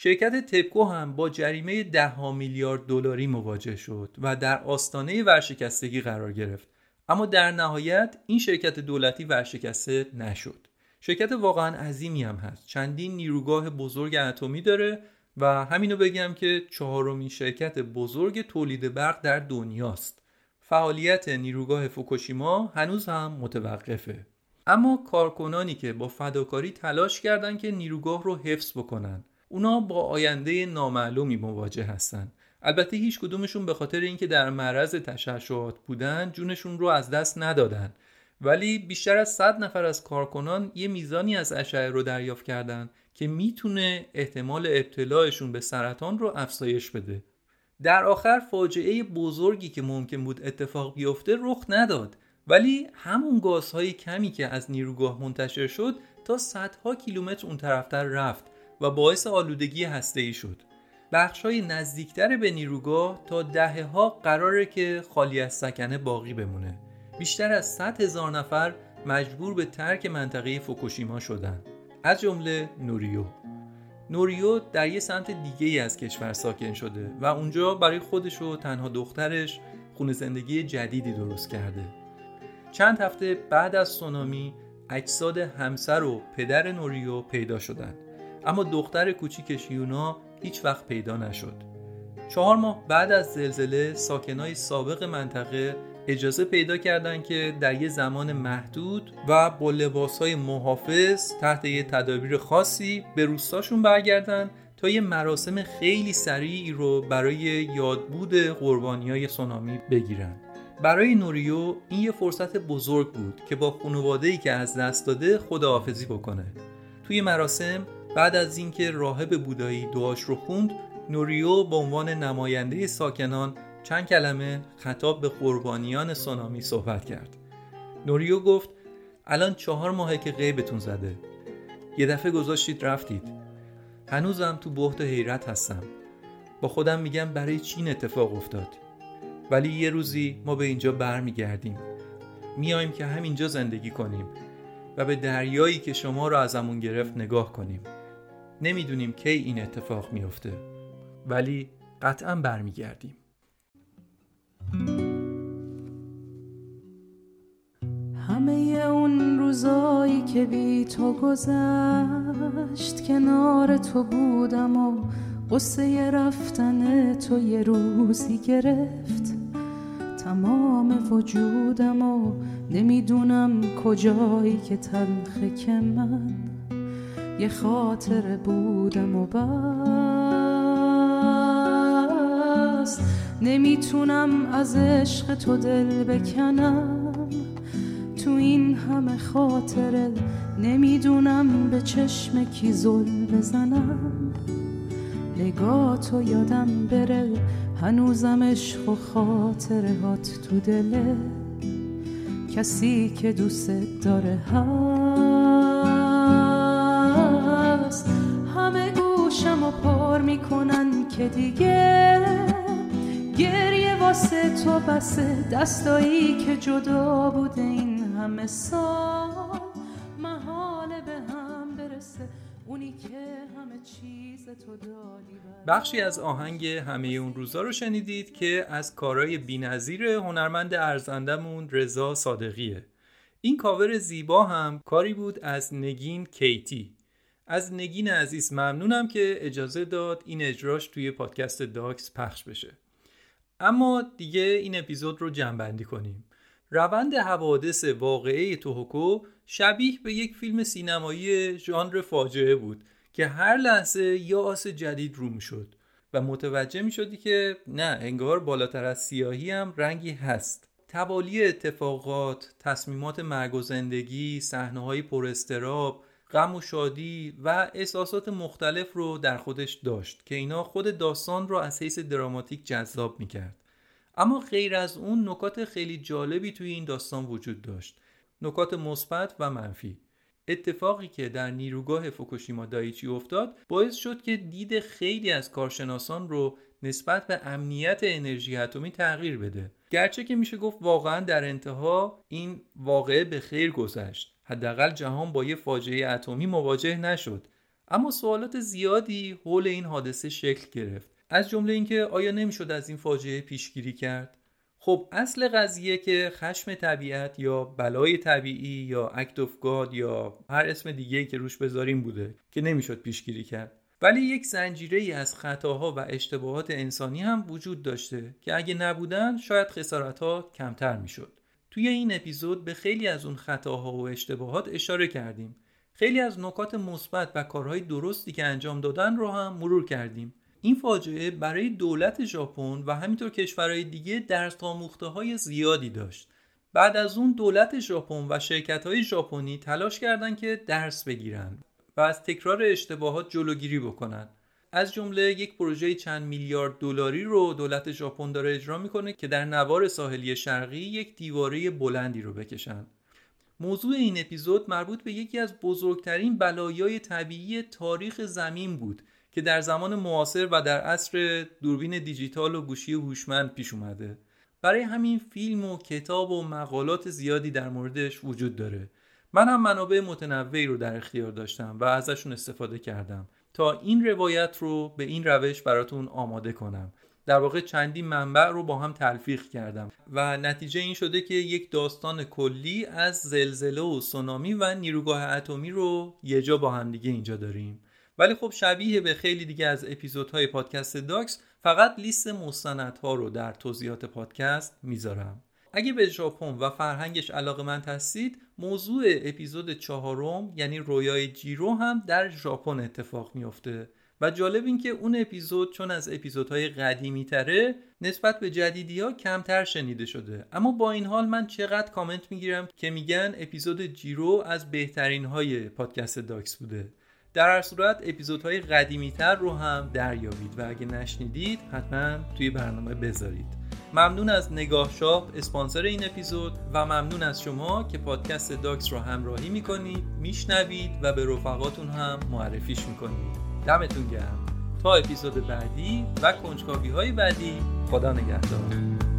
شرکت تپکو هم با جریمه ده میلیارد دلاری مواجه شد و در آستانه ورشکستگی قرار گرفت. اما در نهایت این شرکت دولتی ورشکسته نشد. شرکت واقعا عظیمی هم هست. چندین نیروگاه بزرگ اتمی داره و همینو بگم که چهارمین شرکت بزرگ تولید برق در دنیاست. فعالیت نیروگاه فوکوشیما هنوز هم متوقفه. اما کارکنانی که با فداکاری تلاش کردند که نیروگاه رو حفظ بکنن اونا با آینده نامعلومی مواجه هستند البته هیچ کدومشون به خاطر اینکه در معرض تشعشعات بودن جونشون رو از دست ندادن. ولی بیشتر از 100 نفر از کارکنان یه میزانی از اشعه رو دریافت کردن که می‌تونه احتمال ابتلاعشون به سرطان رو افزایش بده. در آخر فاجعه بزرگی که ممکن بود اتفاق بیفته رخ نداد. ولی همون گازهای کمی که از نیروگاه منتشر شد تا صدها کیلومتر اون طرفتر رفت. و باعث آلودگی هسته‌ای شد. بخش های نزدیکتر به نیروگاه تا دهه ها قراره که خالی از سکنه باقی بمونه. بیشتر از 100 هزار نفر مجبور به ترک منطقه فوکوشیما شدن از جمله نوریو. نوریو در یه سمت دیگه ای از کشور ساکن شده و اونجا برای خودش و تنها دخترش خونه زندگی جدیدی درست کرده. چند هفته بعد از سونامی اجساد همسر و پدر نوریو پیدا شدند. اما دختر کوچیکش یونا هیچ وقت پیدا نشد. چهار ماه بعد از زلزله ساکنای سابق منطقه اجازه پیدا کردند که در یه زمان محدود و با لباسهای محافظ تحت یه تدابیر خاصی به روستاشون برگردن تا یه مراسم خیلی سریعی رو برای یادبود قربانی های سونامی بگیرن. برای نوریو این یه فرصت بزرگ بود که با خانواده‌ای که از دست داده خداحافظی بکنه. توی مراسم بعد از اینکه راهب بودایی دعاش رو خوند نوریو به عنوان نماینده ساکنان چند کلمه خطاب به قربانیان سونامی صحبت کرد. نوریو گفت الان چهار ماهه که غیبتون زده. یه دفعه گذاشتید رفتید. هنوزم تو بحت حیرت هستم. با خودم میگم برای چین اتفاق افتاد؟ ولی یه روزی ما به اینجا برمیگردیم. میایم که همینجا زندگی کنیم و به دریایی که شما رو ازمون گرفت نگاه کنیم. نمی‌دونیم کی این اتفاق میفته ولی قطعا برمیگردیم. همه اون روزایی که بی تو گذشت کنار تو بودم و قصه رفتن تو یه روزی گرفت. تمام وجودم و نمی‌دونم کجایی که تلخه که من. یه خاطر بودم و بس. نمی‌تونم از عشق تو دل بکنم. تو این همه خاطره نمی‌دونم به چشم کی زل بزنم. نگاه تو یادم بره هنوزم عشق و خاطرهات تو دله. کسی که دوست داره هست. همه گوشم و پر می‌کنن که دیگه. گریه واسه تو بسه. دستایی که جدا بوده این همه سال. محاله به هم برسه. اونی که همه چیز تو دادی بخشی از آهنگ همه اون روزا رو شنیدید که از کارای بینظیر هنرمند ارزندمون رضا صادقیه. این کاور زیبا هم کاری بود از نگین کیتی. از نگین عزیز ممنونم که اجازه داد این اجراش توی پادکست داکس پخش بشه. اما دیگه این اپیزود رو جنبندی کنیم. روند حوادث واقعه توهوکو شبیه به یک فیلم سینمایی ژانر فاجعه بود که هر لحظه یا آس جدید رو شد و متوجه می شدی که نه انگار بالاتر از سیاهی هم رنگی هست. توالی اتفاقات، تصمیمات مرگ و زندگی، صحنه های پر استراب، غم و شادی و احساسات مختلف رو در خودش داشت که اینا خود داستان رو از حیث دراماتیک جذاب می‌کرد. اما غیر از اون نکات خیلی جالبی توی این داستان وجود داشت. نکات مثبت و منفی. اتفاقی که در نیروگاه فوکوشیما دایچی افتاد باعث شد که دید خیلی از کارشناسان رو نسبت به امنیت انرژی اتمی تغییر بده. گرچه که میشه گفت واقعا در انتها این واقعه به خیر گذشت. حداقل جهان با یه فاجعه اتمی مواجه نشد. اما سوالات زیادی حول این حادثه شکل گرفت. از جمله اینکه آیا نمی‌شد از این فاجعه پیشگیری کرد؟ خب اصل قضیه که خشم طبیعت یا بلای طبیعی یا اکت اف گاد یا هر اسم دیگه که روش بذاریم بوده که نمی‌شد پیشگیری کرد. ولی یک زنجیره ای از خطاها و اشتباهات انسانی هم وجود داشته که اگه نبودن شاید خسارتها کمتر می‌شد. توی این اپیزود به خیلی از اون خطاها و اشتباهات اشاره کردیم. خیلی از نکات مثبت و کارهای درستی که انجام دادن رو هم مرور کردیم. این فاجعه برای دولت ژاپن و همینطور کشورهای دیگه درس آموخته های زیادی داشت. بعد از اون دولت ژاپن و شرکت های ژاپنی تلاش کردند که درس بگیرن و از تکرار اشتباهات جلوگیری بکنند. از جمله یک پروژه چند میلیارد دلاری رو دولت ژاپن داره اجرا می‌کنه که در نوار ساحلی شرقی یک دیواره بلندی رو بکشن. موضوع این اپیزود مربوط به یکی از بزرگترین بلایای طبیعی تاریخ زمین بود که در زمان معاصر و در عصر دوربین دیجیتال و گوشی هوشمند پیش اومده. برای همین فیلم و کتاب و مقالات زیادی در موردش وجود داره. من هم منابع متنوعی رو در اختیار داشتم و ازشون استفاده کردم. تا این روایت رو به این روش براتون آماده کنم. در واقع چندی منبع رو با هم تلفیق کردم و نتیجه این شده که یک داستان کلی از زلزله و سونامی و نیروگاه اتمی رو یه جا با هم دیگه اینجا داریم. ولی خب شبیه به خیلی دیگه از اپیزودهای پادکست داکس فقط لیست مستندها رو در توضیحات پادکست می‌ذارم. اگه به ژاپن و فرهنگش علاقه‌مند هستید موضوع اپیزود چهارم یعنی رویای جیرو هم در ژاپن اتفاق میافته. و جالب این که اون اپیزود چون از اپیزودهای قدیمی تره نسبت به جدیدی ها کمتر شنیده شده. اما با این حال من چقدر کامنت می‌گیرم که میگن اپیزود جیرو از بهترین های پادکست داکس بوده. در هر صورت اپیزودهای قدیمی تر رو هم دریابید و اگه نشنیدید حتما توی برنامه بذارید. ممنون از نگاه شاپ اسپانسر این اپیزود و ممنون از شما که پادکست داکس رو همراهی می‌کنید میشنوید و به رفقاتون هم معرفیش می‌کنید. دمتون گرم. تا اپیزود بعدی و کنجکاوی های بعدی خدا نگهدار.